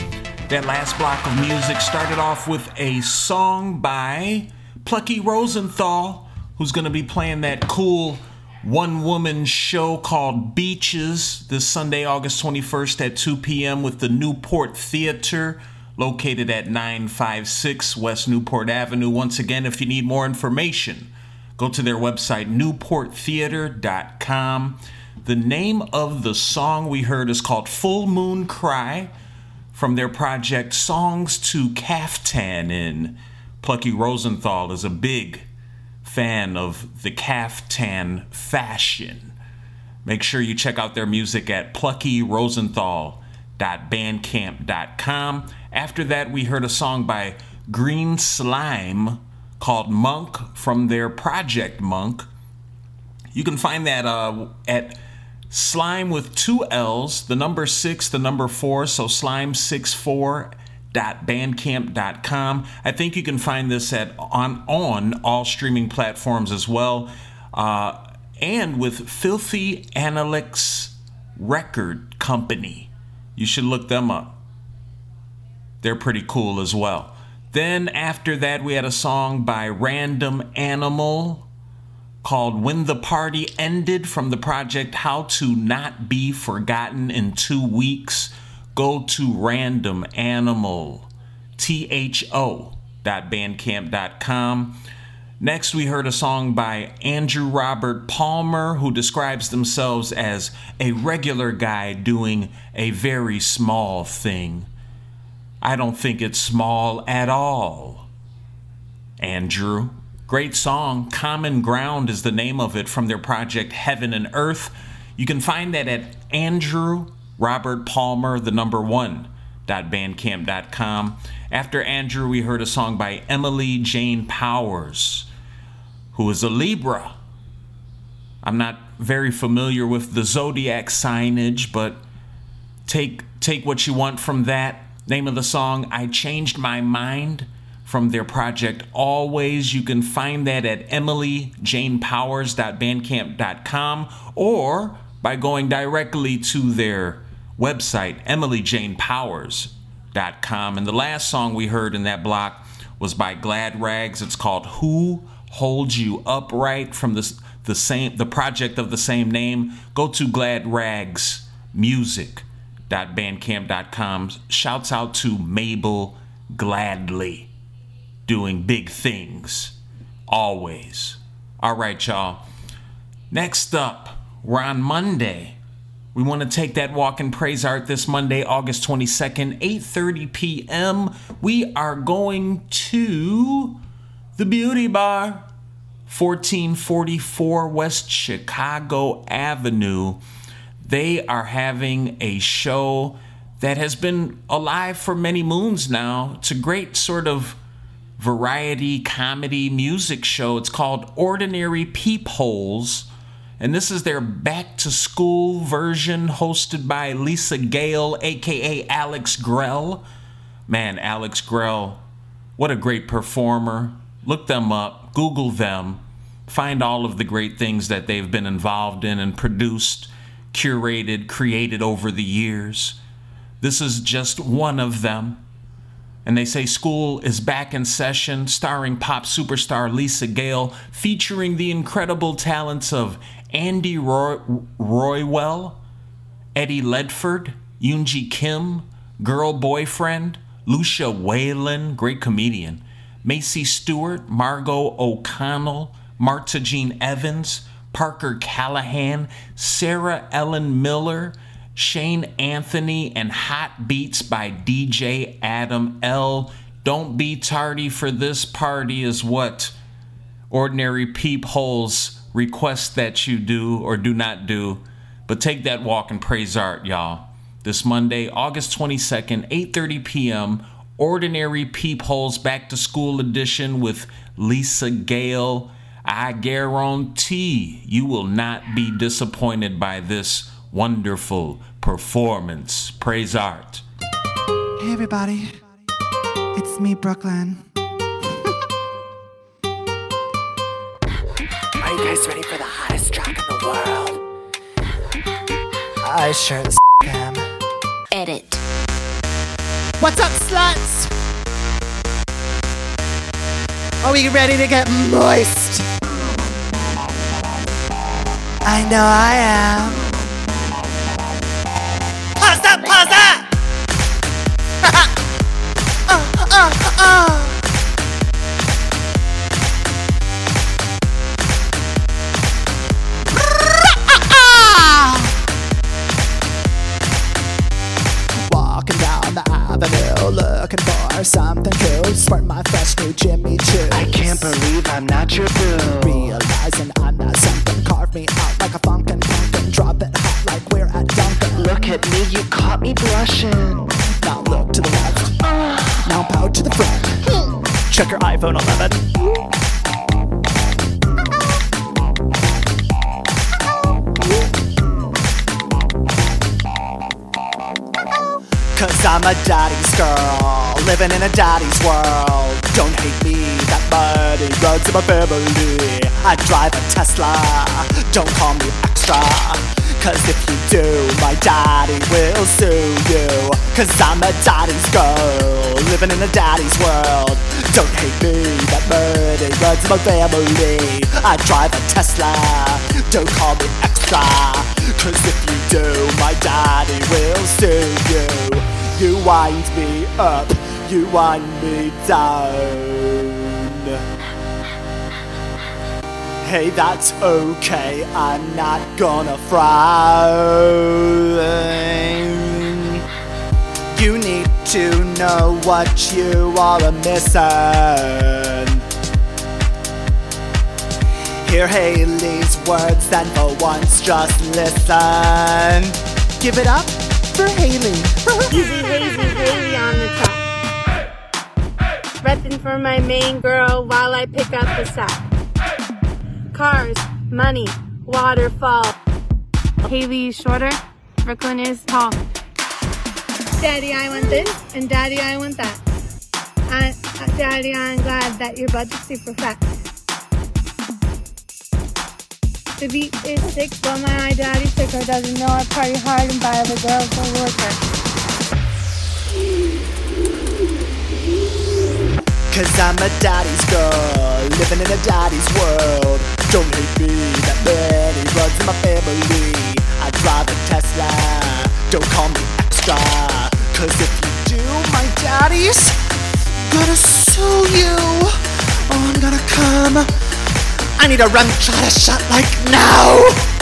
That last block of music started off with a song by Plucky Rosenthal, who's going to be playing that cool one woman show called Beaches this Sunday, August 21st at 2 p.m. with the Newport Theater located at 956 West Newport Avenue. Once again, if you need more information, go to their website, newporttheater.com. The name of the song we heard is called Full Moon Cry from their project Songs to Caftan. And Plucky Rosenthal is a big fan of the caftan fashion. Make sure you check out their music at pluckyrosenthal.bandcamp.com. After that, we heard a song by Green Slime called Monk from their project Monk. You can find that uh, at slime with two L's, the number six, the number four, so slime64.bandcamp.com. I think you can find this at on on all streaming platforms as well. Uh, and with Filthy Analyx Record Company. You should look them up. They're pretty cool as well. Then after that, we had a song by Random Animal called When the Party Ended from the project How to Not Be Forgotten in Two Weeks. Go to Random Animal, T H O dot bandcamp.com. Next, we heard a song by Andrew Robert Palmer, who describes themselves as a regular guy doing a very small thing. I don't think it's small at all. Andrew. Great song. Common Ground is the name of it from their project Heaven and Earth. You can find that at Andrew Robert Palmer, the number one, bandcamp.com. After Andrew, we heard a song by Emily Jane Powers, who is a Libra. I'm not very familiar with the zodiac signage, but take take what you want from that. Name of the song, I Changed My Mind from their project Always. You can find that at emilyjanepowers.bandcamp.com or by going directly to their website, emilyjanepowers.com. And the last song we heard in that block was by Glad Rags. It's called Who Holds You Upright from the, the same the project of the same name. Go to Glad Rags Music.bandcamp.com. Shouts out to Mabel Gladly doing big things. Always. All right, y'all. Next up, we're on Monday. We want to take that walk and praise art this Monday, August 22nd, 8:30 p.m. We are going to the Beauty Bar, 1444 West Chicago Avenue. They are having a show that has been alive for many moons now. It's a great sort of variety comedy music show. It's called Ordinary Peepholes. And this is their back to school version hosted by Lisa Gale, aka Alex Grell. Man, Alex Grell, what a great performer. Look them up, Google them, find all of the great things that they've been involved in and produced, curated, created over the years. This is just one of them. And they say school is back in session, starring pop superstar Lisa Gale, featuring the incredible talents of Andy Roy- Roywell, Eddie Ledford, Yoonji Kim, Girl Boyfriend, Lucia Whalen, great comedian, Macy Stewart, Margot O'Connell, Marta Jean Evans, Parker Callahan, Sarah Ellen Miller, Shane Anthony, and Hot Beats by DJ Adam L. Don't be tardy for this party, is what ordinary peepholes request that you do or do not do. But take that walk and praise art, y'all. This Monday, August 22nd, 8:30 p.m. Ordinary Peepholes Back to School edition with Lisa Gale. I guarantee you will not be disappointed by this wonderful performance. Praise art. Hey everybody, it's me, Brooklyn. Are you guys ready for the hottest track in the world? I sure as am. Edit. What's up, sluts? Are we ready to get moist? I know I am. Pause up, pause up! uh, uh, uh. For something cool. Sport my fresh new Jimmy Choo. I can't believe I'm not your boo. Realizing I'm not something, carve me out like a funkin' pumpkin. Drop it hot like we're at Dunkin'. Look at me, you caught me blushing. Now look to the left. Ah. Now pout to the front. Hmm. Check your iPhone 11. I'm a daddy's girl, living in a daddy's world. Don't hate me, that money runs in my family. I drive a Tesla, don't call me extra. Cause if you do, my daddy will sue you. Cause I'm a daddy's girl, living in a daddy's world. Don't hate me, that money runs in my family. I drive a Tesla, don't call me extra. Cause if you do, my daddy will sue you. You wind me up, you wind me down. Hey, that's okay, I'm not gonna frown. You need to know what you are a missing. Hear Haley's words and for once just listen. Give it up for Haley. Easy hazy Haley on the top. Reppin' for my main girl while I pick up the sack. Cars, money, waterfall. Haley is shorter, Brooklyn is tall. Daddy, I want this, and Daddy, I want that. I, Daddy, I'm glad that your butt's super fat. The beat is sick, but my daddy sicker doesn't know I party hard and buy other girls a worker. Cause I'm a daddy's girl, living in a daddy's world. Don't hate me, that money runs in my family. I drive a Tesla, don't call me extra. Cause if you do, my daddy's gonna sue you. Oh, I'm gonna come. I need a run shot, a shot like now.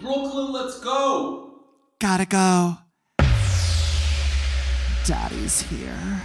Brooklyn, let's go. Gotta go. Daddy's here.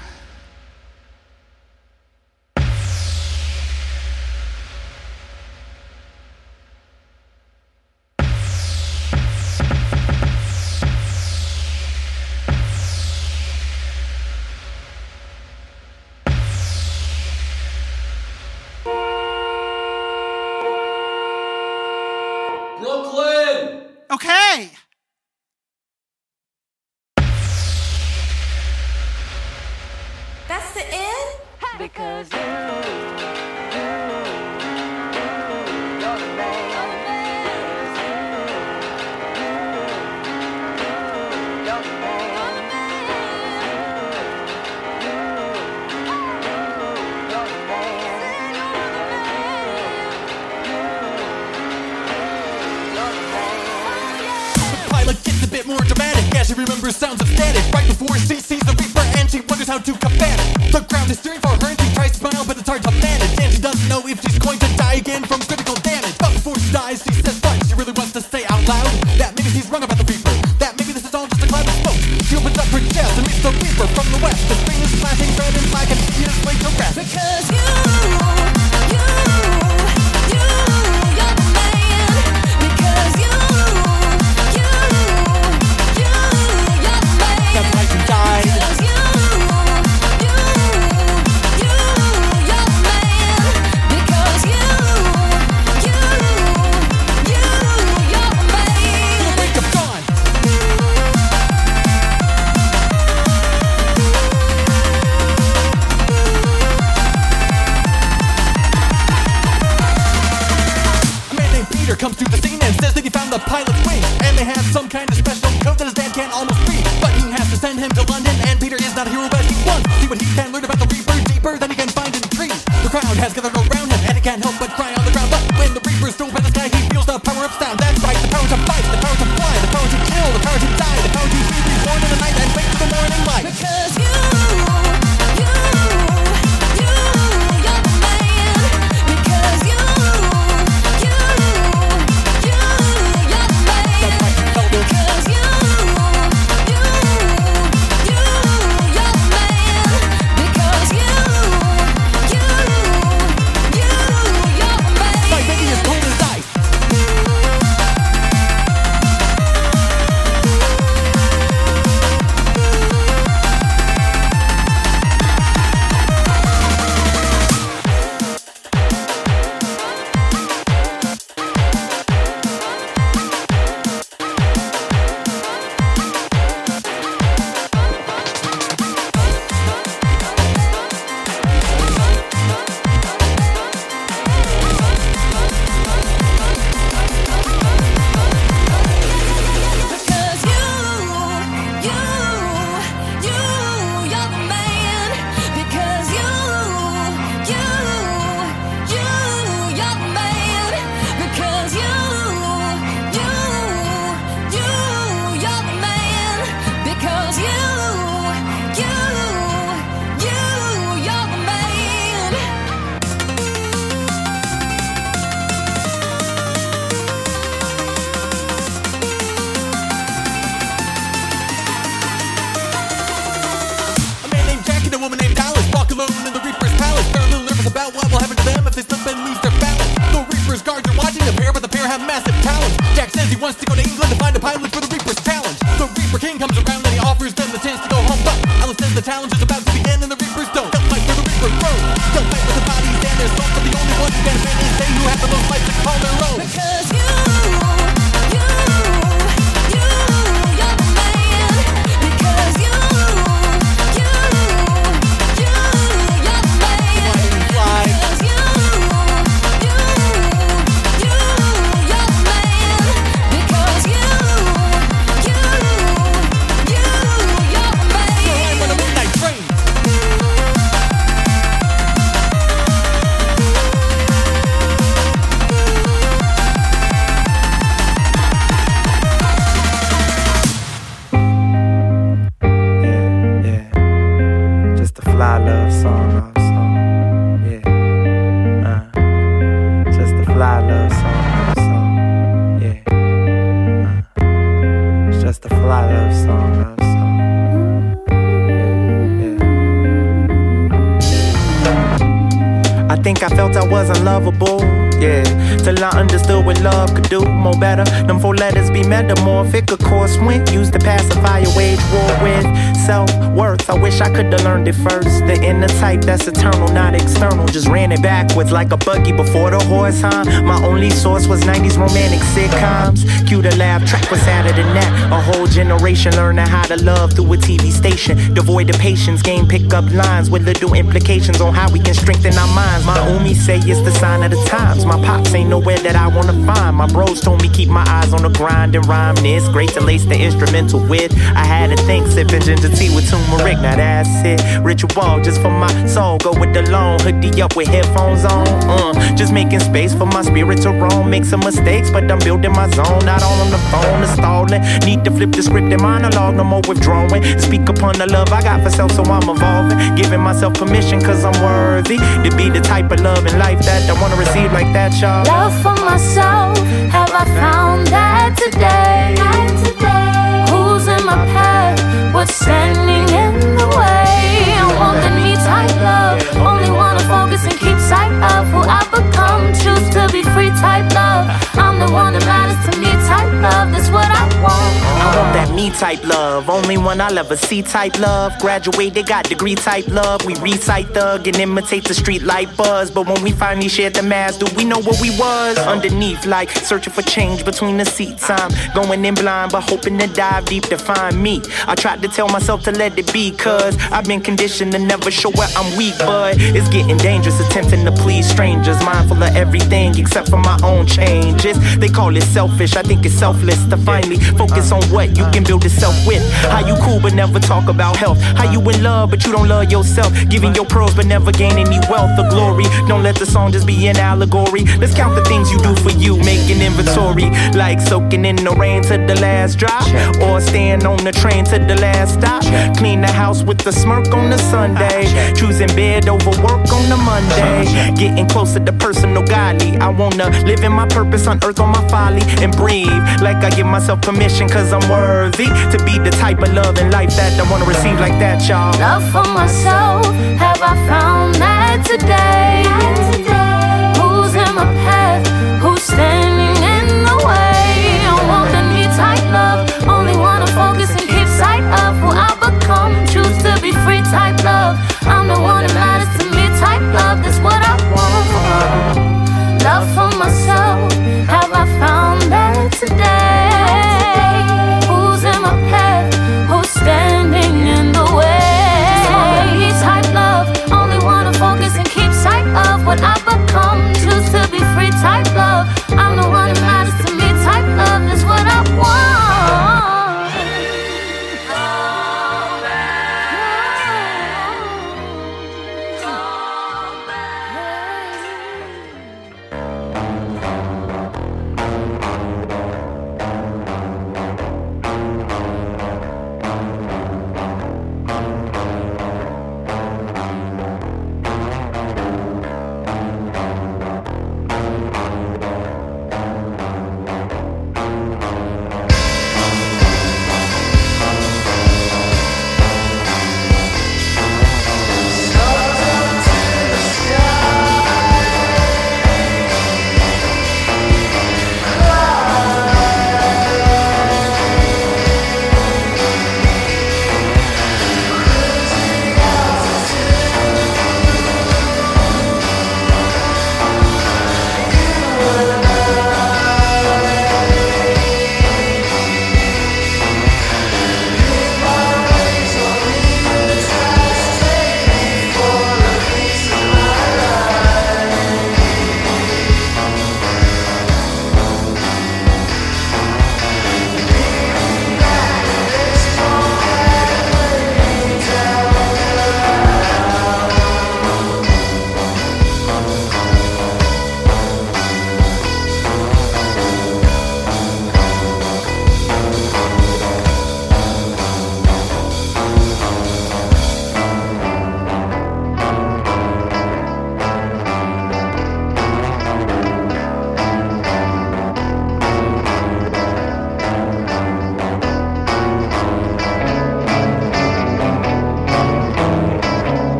Better. Them four letters be metamorphic, of course. When used to pacify a wage war with self worth. I wish I could have learned it first. The inner type that's eternal, not external. Just ran it backwards like a buggy before the horse, huh? My only source was 90s romantic sitcoms. Cue the laugh track was sadder than that. A whole generation learning how to love through a TV station. Devoid of patience, game pick up lines with little implications on how we can strengthen our minds. My umi say it's the sign of the times. My pops ain't nowhere that I wanna find. My bros told me keep my eyes on the grind and rhyme. Great to lace the instrumental with. I had to think, sipping ginger tea with turmeric. Now that's it. Ritual just for my soul. Go with the long hoodie up with headphones on. Uh, just making space for my spirit to roam. Make some mistakes, but I'm building my zone. Not all on the phone, installing. Need to flip the script and monologue, no more withdrawing. Speak upon the love I got for self, so I'm evolving. Giving myself permission, cause I'm worthy to be the type of love in life that I wanna receive like that, y'all. Love for myself, have I found that today? Who's in my path? What's standing in the way? Want the me type love. Only wanna focus and keep sight of who I become. Choose to be free type love. I'm the one that matters to me love. That's what I want. I want that me type love. Only one I'll ever see type love. Graduated, got degree type love. We recite thug and imitate the street light buzz. But when we finally shared the mask, do we know what we was? Underneath, like searching for change between the seats. I'm going in blind, but hoping to dive deep to find me. I tried to tell myself to let it be, cause I've been conditioned to never show where I'm weak. But it's getting dangerous, attempting to please strangers. Mindful of everything except for my own changes. They call it selfish, I think it's selfless to finally focus on what you can build yourself with. How you cool but never talk about health. How you in love but you don't love yourself. Giving your pearls but never gain any wealth or glory. Don't let the song just be an allegory. Let's count the things you do for you, make an inventory. Like soaking in the rain to the last drop. Or staying on the train to the last stop. Clean the house with a smirk on the Sunday. Choosing bed over work on the Monday. Getting closer to personal godly. I wanna live in my purpose on earth on my folly and breathe like I give myself permission cause I'm worthy to be the type of love in life that I wanna receive like that, y'all. Love for myself, have I found that today? Who's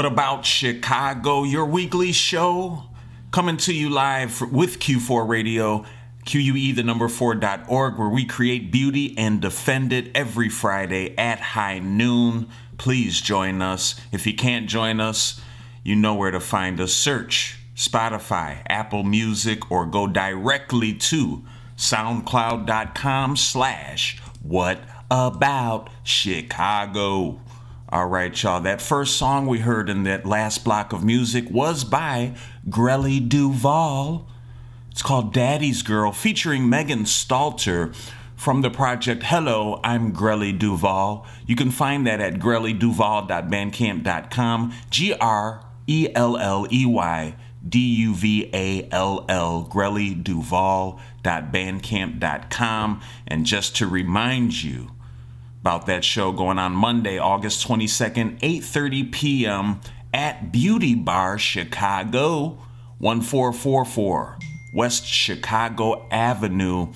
What about Chicago? Your weekly show coming to you live with Que4 Radio, QUE the number 4.org, where we create beauty and defend it every Friday at high noon. Please join us. If you can't join us, you know where to find us. Search Spotify, Apple Music, or go directly to soundcloud.com slash what about Chicago. All right, y'all. That first song we heard in that last block of music was by Grelley Duvall. It's called Daddy's Girl, featuring Megan Stalter from the project Hello, I'm Grelley Duvall. You can find that at grellyduval.bandcamp.com. G R E L L E Y D U V A L L, grellyduval.bandcamp.com. And just to remind you, about that show going on Monday, August 22nd, 8:30 p.m. at Beauty Bar Chicago, 1444 West Chicago Avenue.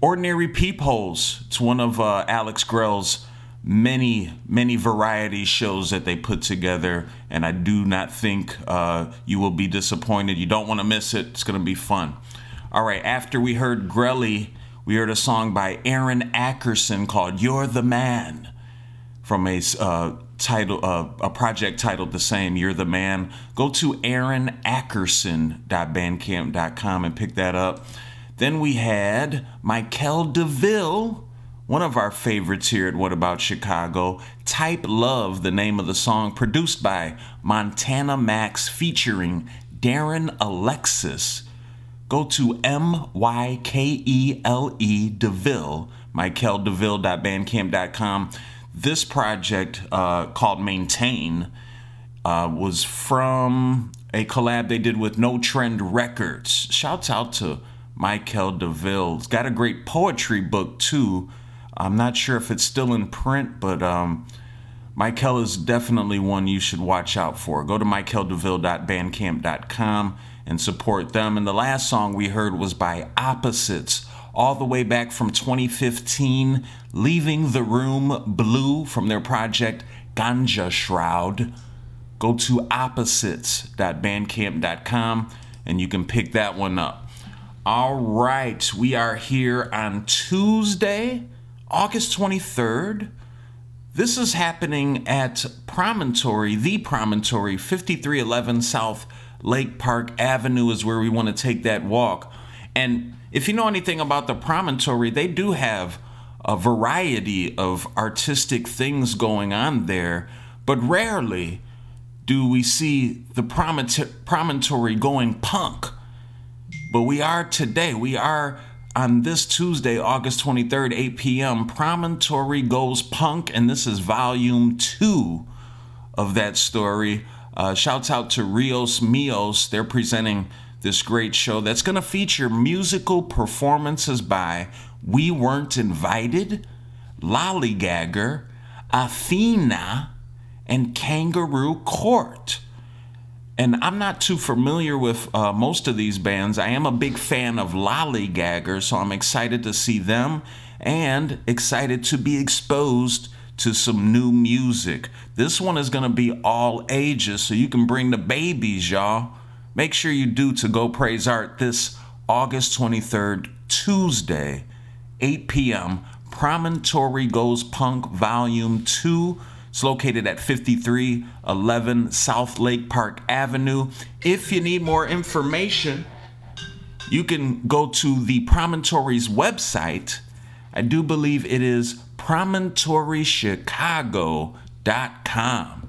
Ordinary Peepholes. It's one of uh, Alex Grell's many, many variety shows that they put together, and I do not think uh, you will be disappointed. You don't want to miss it. It's going to be fun. All right, after we heard Grelley, we heard a song by Aaron Ackerson called "You're the Man" from a uh, title, uh, a project titled the same. "You're the Man." Go to AaronAckerson.bandcamp.com and pick that up. Then we had Mykele Deville, one of our favorites here at What About Chicago. "Type Love," the name of the song, produced by Montana Max, featuring Darren Alexis go to M-Y-K-E-L-E DeVille, mykeledeville.bandcamp.com. This project uh, called Maintain uh, was from a collab they did with No Trend Records. Shouts out to Mykele Deville. It's got a great poetry book too. I'm not sure if it's still in print, but um, Mykele is definitely one you should watch out for. Go to mykeledeville.bandcamp.com and support them. And the last song we heard was by Opposites, all the way back from 2015, Leaving the Room Blue from their project Ganja Shroud. Go to opposites.bandcamp.com and you can pick that one up. All right, we are here on Tuesday, August 23rd. This is happening at Promontory, the Promontory, 5311 South Lake Park Avenue is where we want to take that walk. And if you know anything about the promontory, they do have a variety of artistic things going on there, but rarely do we see the promontory going punk. But we are today. We are on this Tuesday, August 23rd, 8 p.m. Promontory Goes Punk, and this is volume two of that story. Uh, shouts out to Rios Mios. They're presenting this great show that's going to feature musical performances by We Weren't Invited, Lollygagger, Athena, and Kangaroo Court. And I'm not too familiar with uh, most of these bands. I am a big fan of Lollygagger, so I'm excited to see them and excited to be exposed to some new music. This one is going to be all ages, so you can bring the babies, y'all. Make sure you do to Go Praise Art this August 23rd, Tuesday, 8 p.m. Promontory Goes Punk Volume 2. It's located at 5311 South Lake Park Avenue. If you need more information, you can go to the Promontory's website. I do believe it is promontorychicago.com.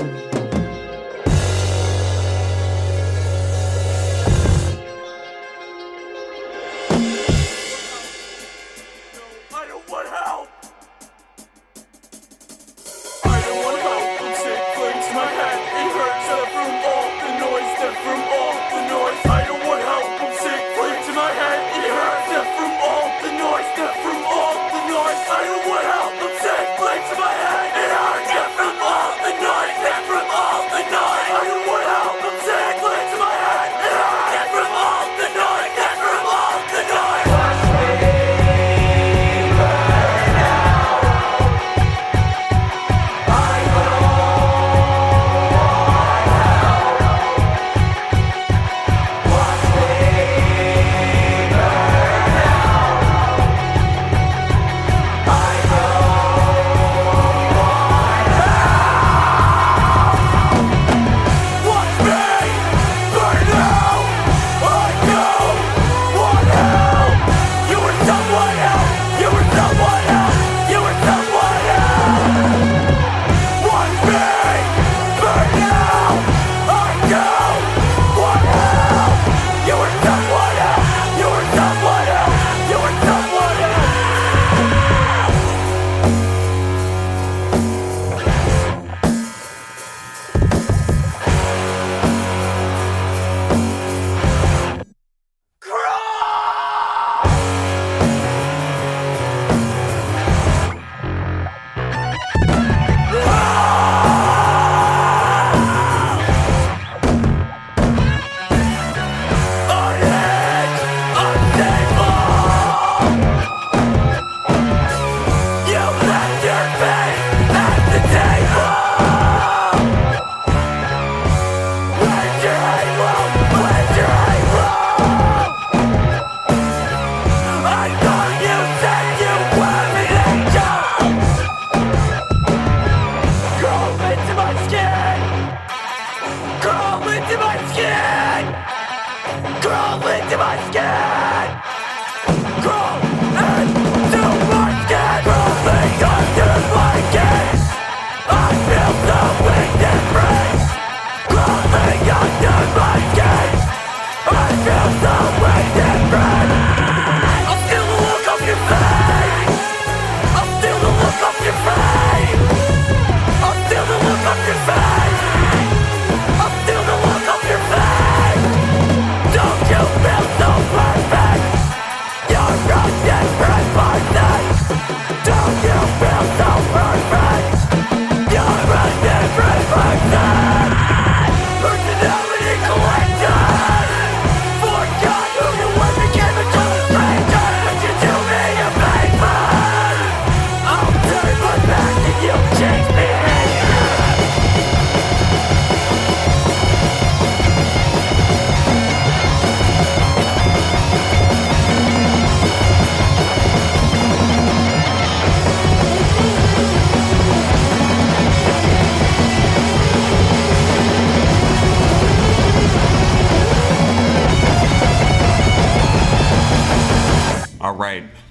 Amen.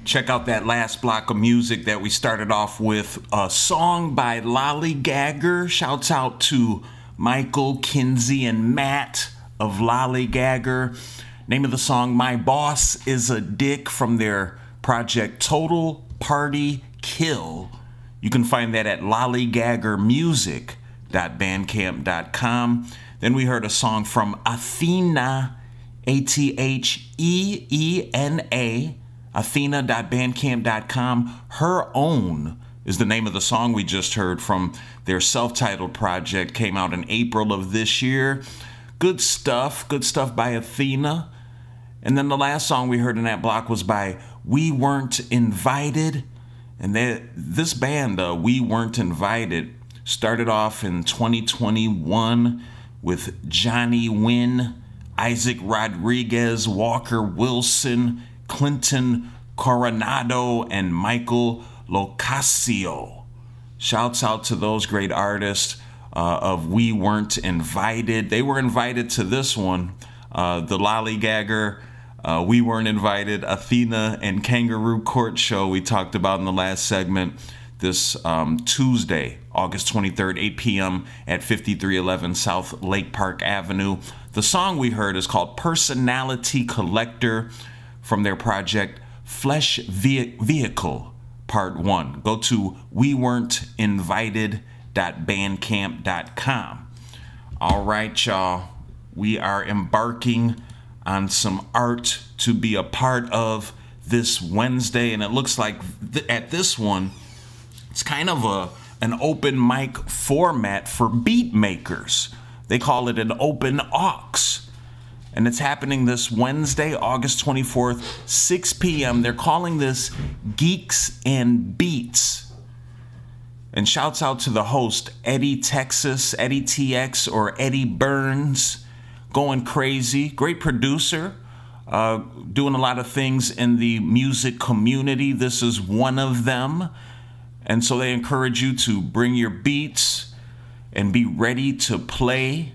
Check out that last block of music that we started off with. A song by Lollygagger. Shouts out to Michael, Kinsey, and Matt of Lollygagger. Name of the song, My Boss is a Dick from their project Total Party Kill. You can find that at lollygaggermusic.bandcamp.com. Then we heard a song from Athena, A T H E E N A, athena.bandcamp.com. Her Own is the name of the song we just heard from their self titled project. Came out in April of this year. Good stuff, good stuff by Athena. And then the last song we heard in that block was by We Weren't Invited. And that, this band, uh, We Weren't Invited, started off in 2021 with Johnny Wynn, Isaac Rodriguez, Walker Wilson, Clinton Coronado, and Michael Locasio. Shouts out to those great artists uh, of We Weren't Invited. They were invited to this one, uh, the Lollygagger. Uh, we weren't invited. Athena and Kangaroo Court show we talked about in the last segment this um, Tuesday, August 23rd, 8 p.m. at 5311 South Lake Park Avenue. The song we heard is called Personality Collector from their project Flesh Ve- Vehicle Part 1. Go to we weren't invited.bandcamp.com. All right, y'all. We are embarking on some art to be a part of this Wednesday, and it looks like th- at this one, it's kind of a an open mic format for beat makers. They call it an open aux. And it's happening this Wednesday, August 24th, 6 p.m. They're calling this Geeks and Beats. And shouts out to the host, Eddie Texas, Eddie TX, or Eddie Burns, going crazy. Great producer, uh, doing a lot of things in the music community. This is one of them. And so they encourage you to bring your beats and be ready to play.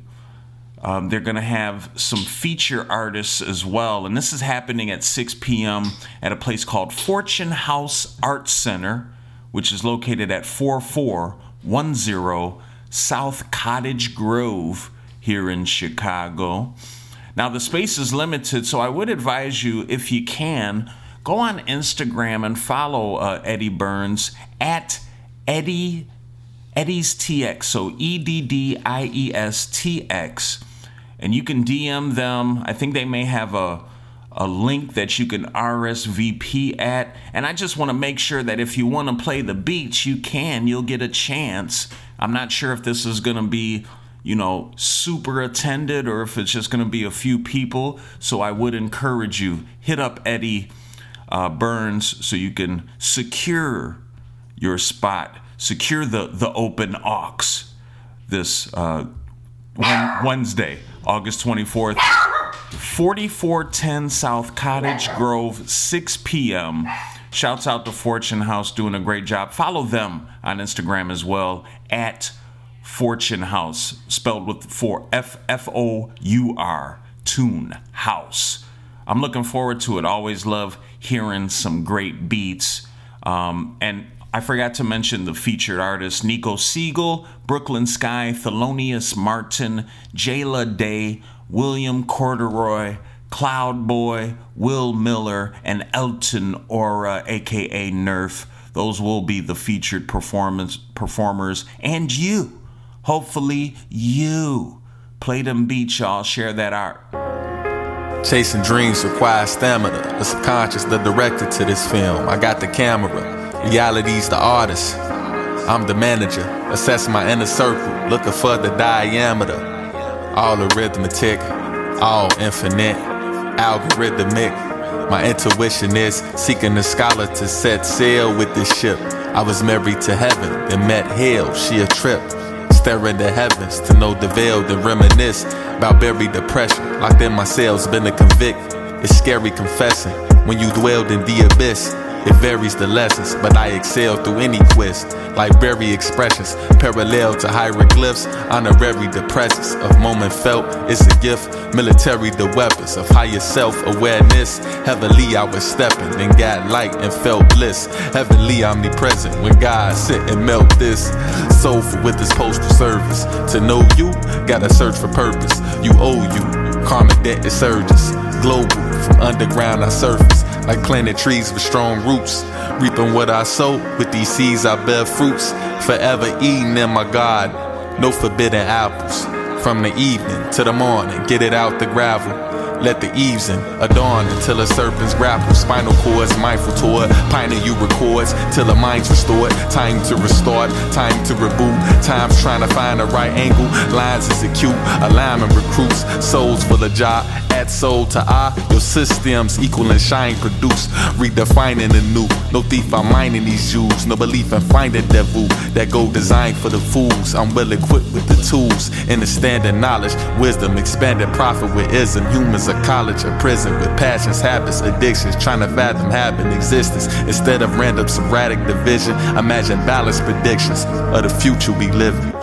Um, they're going to have some feature artists as well. And this is happening at 6 p.m. at a place called Fourtune House Art Center, which is located at 4410 South Cottage Grove here in Chicago. Now, the space is limited, so I would advise you, if you can, go on Instagram and follow uh, Eddie Burns at Eddie Eddie's TX. So E D D I E S T X, and you can DM them. I think they may have a a link that you can RSVP at. And I just want to make sure that if you want to play the beats, you can. You'll get a chance. I'm not sure if this is going to be you know, super attended or if it's just going to be a few people. So I would encourage you hit up Eddie uh, Burns so you can secure your spot, secure the the open aux this uh, Wednesday, August 24th. 4410 South Cottage Grove, 6 p.m. Shouts out to Fourtune House doing a great job. Follow them on Instagram as well at Fourtune House, spelled with four F F O U R Tune House. I'm looking forward to it. Always love hearing some great beats. Um, and I forgot to mention the featured artists Nico Segal, Brooklyn Sky, Thelonious Martin, Jayla Day, William Corduroy, Cloud Boy, Will Miller, and Elton Aura, aka Nerf. Those will be the featured performance performers, and you. Hopefully, you play them beats, y'all. Share that art. Chasing dreams requires stamina. The subconscious, the director to this film. I got the camera. Reality's the artist. I'm the manager. Assess my inner circle. Looking for the diameter. All arithmetic. All infinite. Algorithmic. My intuition is seeking a scholar to set sail with this ship. I was married to heaven, then met hell. She a trip. Staring the heavens to know the veil, then reminisce about buried depression. Locked in my cells, been a convict. It's scary confessing when you dwelled in the abyss. It varies the lessons, but I excel through any quest. Library expressions, parallel to hieroglyphs, honorary the presence of moment felt. It's a gift, military the weapons of higher self awareness. Heavenly, I was stepping and got light and felt bliss. Heavenly, omnipresent when God sit and melt this. Soulful with this postal service. To know you, gotta search for purpose. You owe you, karmic debt is surges. Global, from underground I surface like planted trees with strong roots. Reaping what I sow, with these seeds I bear fruits. Forever eating in my God, no forbidden apples. From the evening to the morning, get it out the gravel. Let the eaves in adorn until a serpent's grapple. Spinal cords, mindful toward pining you records till the mind's restored. Time to restart, time to reboot. Time's trying to find the right angle. Lines is acute, alignment recruits. Souls full of job, add soul to I. Your systems equal and shine produce. Redefining the new. No thief, I'm mining these Jews. No belief in finding devil. That go designed for the fools. I'm well equipped with the tools. Understanding knowledge, wisdom, expanded profit with ism. Humans a college, a prison with passions, habits, addictions, trying to fathom having existence. Instead of random sporadic division, imagine balanced predictions of the future we live in.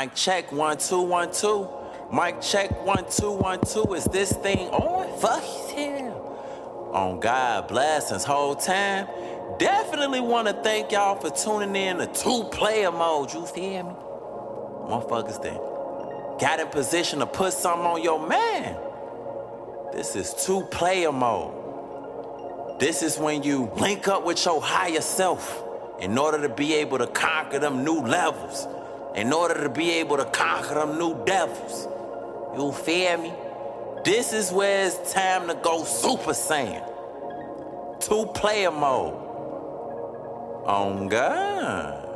Mic check one two one two. Mic check one two one two. Is this thing on? Fuck yeah. On God blessings whole time. Definitely want to thank y'all for tuning in to two player mode. You feel me? Motherfuckers then got in position to put something on your man. This is two player mode. This is when you link up with your higher self in order to be able to conquer them new levels. In order to be able to conquer them new devils. You feel me? This is where it's time to go Super Saiyan. Two player mode. On God.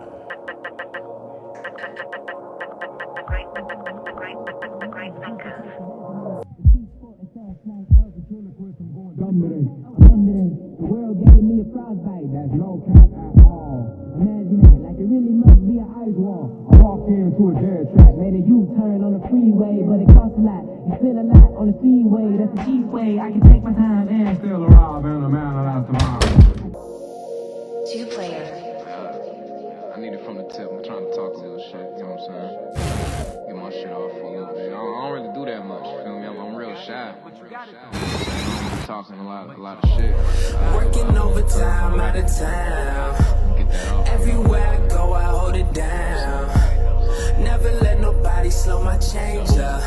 The world gave me a frostbite, that's no at all. Imagine that, it really must be an ice wall. I walked into a dead trap, made a U-turn on the freeway, but it costs a lot. You spend a lot on the speedway, that's the cheap way. I can take my time and still arrive in a manner that's tomorrow. Two player. I need it from the tip. I'm trying to talk a little shit. You know what I'm saying? Get my shit off for a little bit. I don't, I don't really do that much. You feel me? I'm, I'm real shy. I'm talking a lot, a lot of shit. Working overtime out of town. Everywhere I go, I hold it down. Never let nobody slow my change up.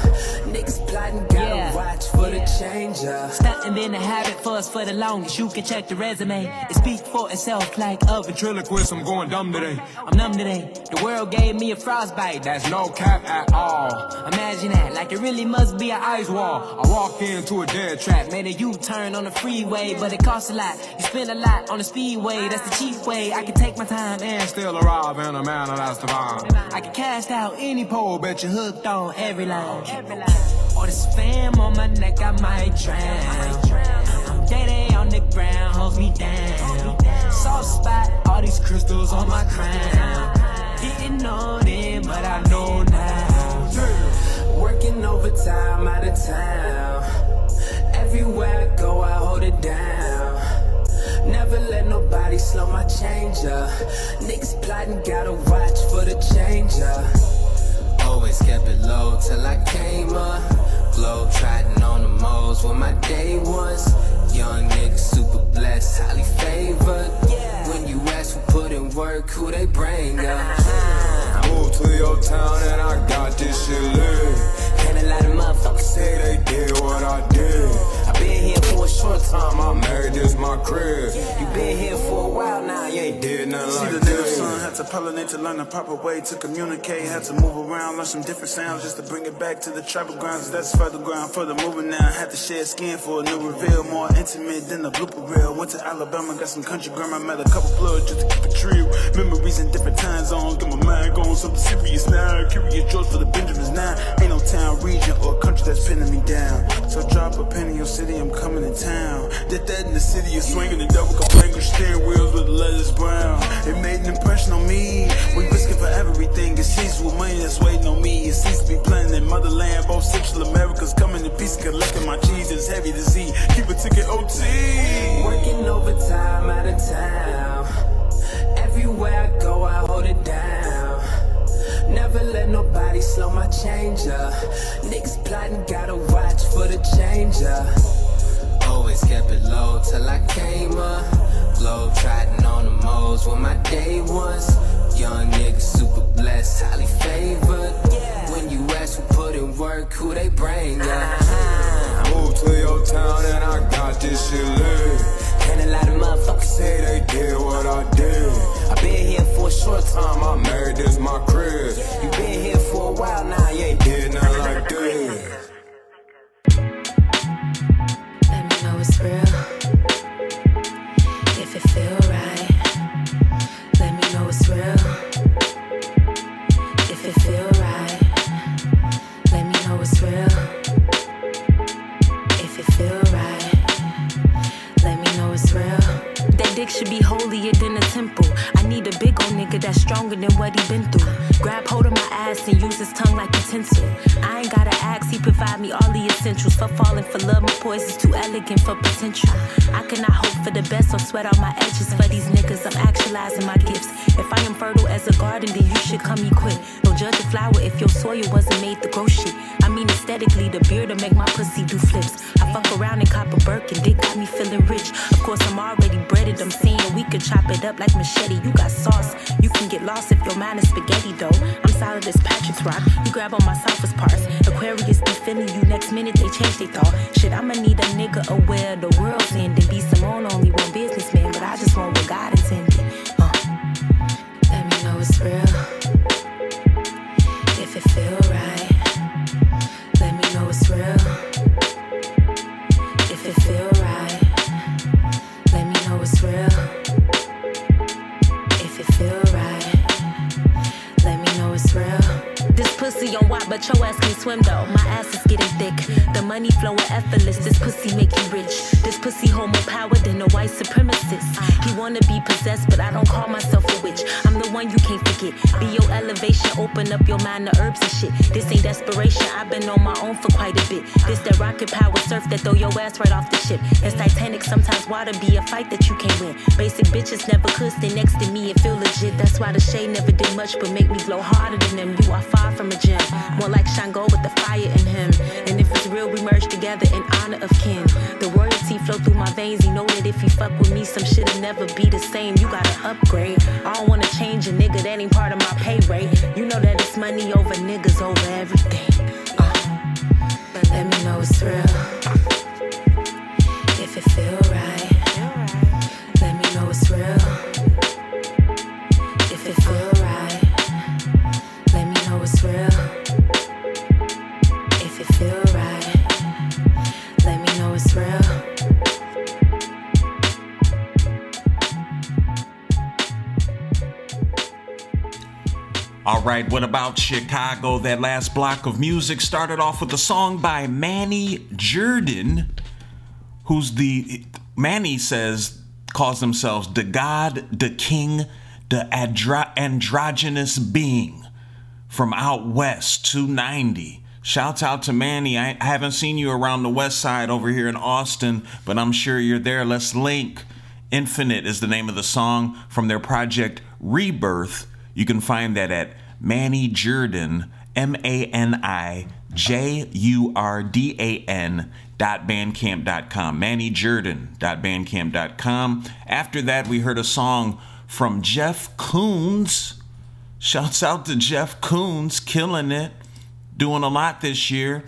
Niggas plotting, gotta Yeah. watch for the change up. Stunting been a habit for us for the longest. You can check the resume. It speaks for itself like a ventriloquist. I'm going dumb today. I'm numb today. The world gave me a frostbite. That's no cap at all. Imagine that, like it really must be an ice wall. I walked into a dead trap, made a U-turn on the freeway, but it costs a lot. You spend a lot on the speedway. That's the cheap way. I can take my time and still arrive in a manner that's divine. I can cast out any pole, bet you hooked on every line. All this fam on my neck, I might drown. Day day on the ground holds me down. Soft spot, all these crystals on my crown. Didn't know then, but I know now. Working overtime out of town. Everywhere I go, I hold it down. Never let nobody slow my change up. Niggas plotting, gotta watch for the change up. Always kept it low till I came up. Globe trotting on the moles when my day was. Young niggas super blessed, highly favored. When you ask who put in work, who they bring up. Uh-huh. Moved to your town and I got this shit lit. Uh-huh. And a lot of motherfuckers say they did what I did. Been here for a short time, I married this my crib. You been here for a while now, you ain't Did nothing See like the this. son had to pollinate to learn the proper way to communicate. Had to move around, learn some different sounds just to bring it back to the tribal grounds. That's further ground, further moving now. Had to shed skin for a new reveal, more intimate than a blooper reel. Went to Alabama, got some country grammar, met a couple plugs just to keep it real. Memories in different time zones, get my mind going something serious now. Curious George for the Benjamins now. Ain't no town, region, or country that's pinning me down. So drop a penny, you'll your city, I'm coming to town. Did that in the city, you're swinging the double language steering wheels with the letters brown. It made an impression on me. We risking for everything. It sees with money that's waiting on me. It seems to be planning in motherland. Both Central America's coming in peace. Collecting my cheese, it's heavy to see. Keep a ticket OT. Working overtime out of town. Everywhere I go, I hold it down. Never let nobody slow my change up. Niggas plotting, gotta watch for the change up. Always kept it low till I came up. Globe trotting on the moles when my day was. Young niggas super blessed, highly favored. When you ask who put in work, who they bring up. Moved to your town and I got this shit lit. And a lot of motherfuckers say they did what I did. I been here for a short time, I married this my crib. You been here for a while now, you ain't Did nothing should be holier than a temple. I need a big old nigga that's stronger than what he been through. Grab hold of my ass and use his tongue like a utensil. I ain't gotta ask, he provide me all the essentials. For falling for love, my poison's too elegant for potential. I cannot hope for the best or sweat out my edges for these niggas. I'm actualizing my gifts. If I am fertile as a garden, then you should come equipped. Don't judge a flower if your soil wasn't made to grow shit. I mean aesthetically, the beard to make my pussy do flips. I fuck around and cop a Birkin, dick got me feeling rich. Of course, I'm already breaded. I'm saying we could chop it up like machete. You got sauce. You can get lost if your mind is spaghetti though. I'm solid as Patrick's rock. You grab on my softest parts. Aquarius be feeling you next minute they change they thought. Shit, I'ma need a nigga aware the world's ending. Be Simone only one businessman, but I just want what God intended. Uh. Let me know it's real. If it feel on but your ass can't swim though. My ass is getting thick. The money flowing effortless. This pussy make you rich. This pussy hold more power than a white supremacist. He wanna be possessed, but I don't call myself a witch. I'm the one you can't forget. Be your elevation, open up your mind to herbs and shit. This ain't desperation. I've been on my own for quite a bit. This that rocket power surf that throw your ass right off the ship. It's Titanic. Sometimes water be a fight that you can't win. Basic bitches never could stand next to me and feel legit. That's why the shade never did much, but make me glow harder than them. You are far from a gem. More like Shango with the fire in him. And if it's real, we merge together in honor of kin. The royalty flow through my veins. You know that if you fuck with me, some shit'll never be the same. You gotta upgrade. I don't wanna change a nigga, that ain't part of my pay rate. You know that it's money over niggas over everything. Uh, but let me know it's real. If it feel right, let me know it's real. If it feel All right, what about Chicago? That last block of music started off with a song by Manny Jordan, who's the Manny says calls themselves the God, the King, the andro- androgynous being from out west 290 Shouts out to Manny. I I haven't seen you around the west side over here in Austin, but I'm sure you're there. Let's link. Infinite is the name of the song from their project Rebirth. You can find that at Manny Jordan, M A N I J U R D A N dot bandcamp.com. Manny Jordan dot bandcamp.com. After that, we heard a song from Jeff Koons Shouts out to Jeff Koons killing it, doing a lot this year.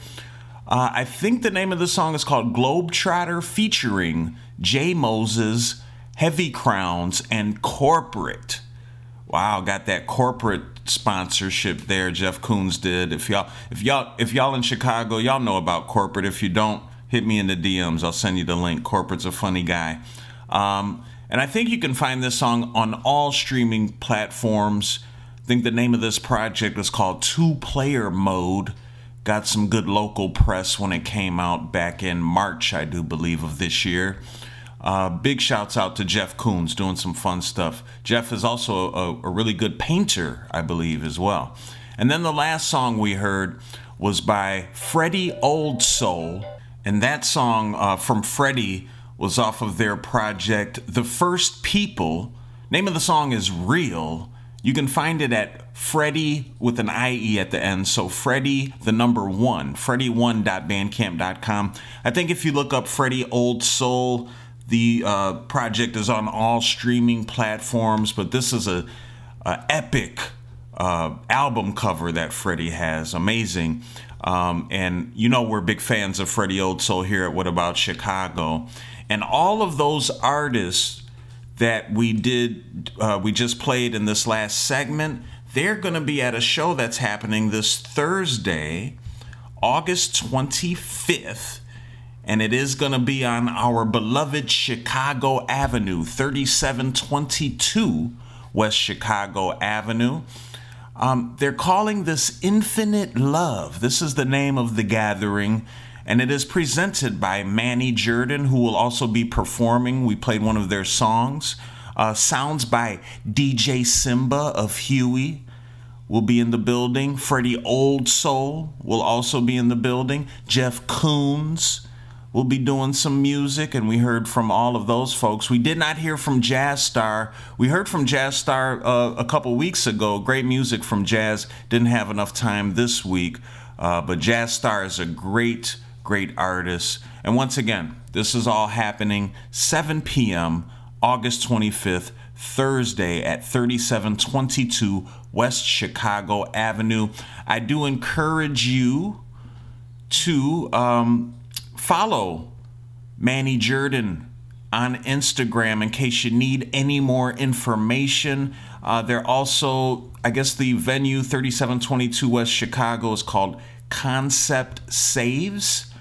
Uh, I think the name of the song is called Globetrotter featuring Jay Moses, Heavy Crowns, and Corporate. Wow, got that corporate sponsorship there. Jeff Koons did. If y'all, if y'all, if y'all in Chicago, y'all know about corporate. If you don't, hit me in the DMs. I'll send you the link. Corporate's a funny guy. Um, and I think you can find this song on all streaming platforms. I think the name of this project is called Two Player Mode. Got some good local press when it came out back in March, I do believe, of this year. Uh, big shouts out to Jeff Koons doing some fun stuff. Jeff is also a, a really good painter, I believe, as well. And then the last song we heard was by Freddie Old Soul. And that song uh, from Freddie was off of their project, The First People. Name of the song is Real. You can find it at Freddie with an IE at the end. So Freddie, the number one, Freddie1.bandcamp.com. I think if you look up Freddie Old Soul, the uh, project is on all streaming platforms, but this is a, a epic uh, album cover that Freddie has. Amazing. Um, and you know we're big fans of Freddie Soul here at What About Chicago. And all of those artists that we did, uh, we just played in this last segment, they're going to be at a show that's happening this Thursday, August 25th. And it is going to be on our beloved Chicago Avenue, 3722 West Chicago Avenue. Um, they're calling this Infinite Love. This is the name of the gathering, and it is presented by Manny Jordan, who will also be performing. We played one of their songs. Uh, sounds by DJ Simba of Huey will be in the building. Freddie Old Soul will also be in the building. Jeff Koons will be doing some music, and we heard from all of those folks. We did not hear from Jazz Star. We heard from Jazz Star uh, a couple weeks ago. Great music from Jazz. Didn't have enough time this week, uh, but Jazz Star is a great, great artist. And once again, this is all happening 7 p.m. August 25th, Thursday at 3722 West Chicago Avenue. I do encourage you to um, follow Manny Jordan on Instagram in case you need any more information. Uh, they're also, I guess, the venue 3722 West Chicago is called Concept Saves.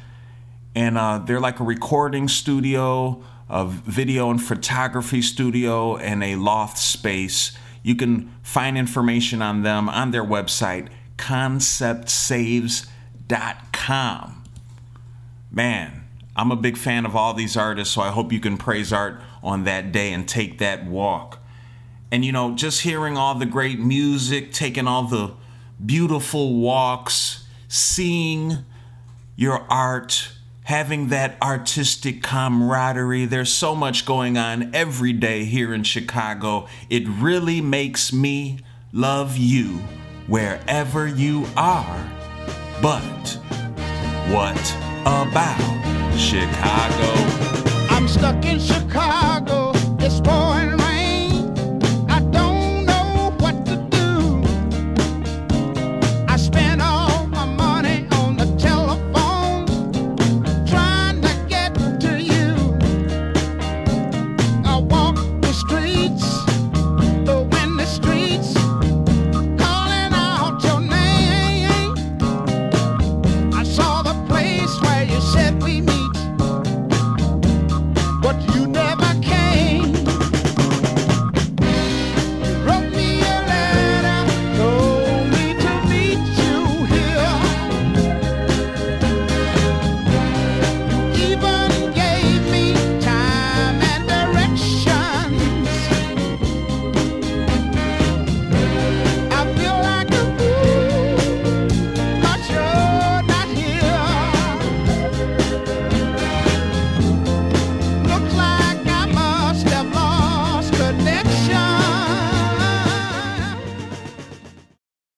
And uh, they're like a recording studio, a video and photography studio, and a loft space. You can find information on them on their website, conceptsaves.com. Man, I'm a big fan of all these artists, so I hope you can praise art on that day and take that walk. And you know, just hearing all the great music, taking all the beautiful walks, seeing your art, having that artistic camaraderie. There's so much going on every day here in Chicago. It really makes me love you wherever you are. But what about Chicago? I'm stuck in Chicago.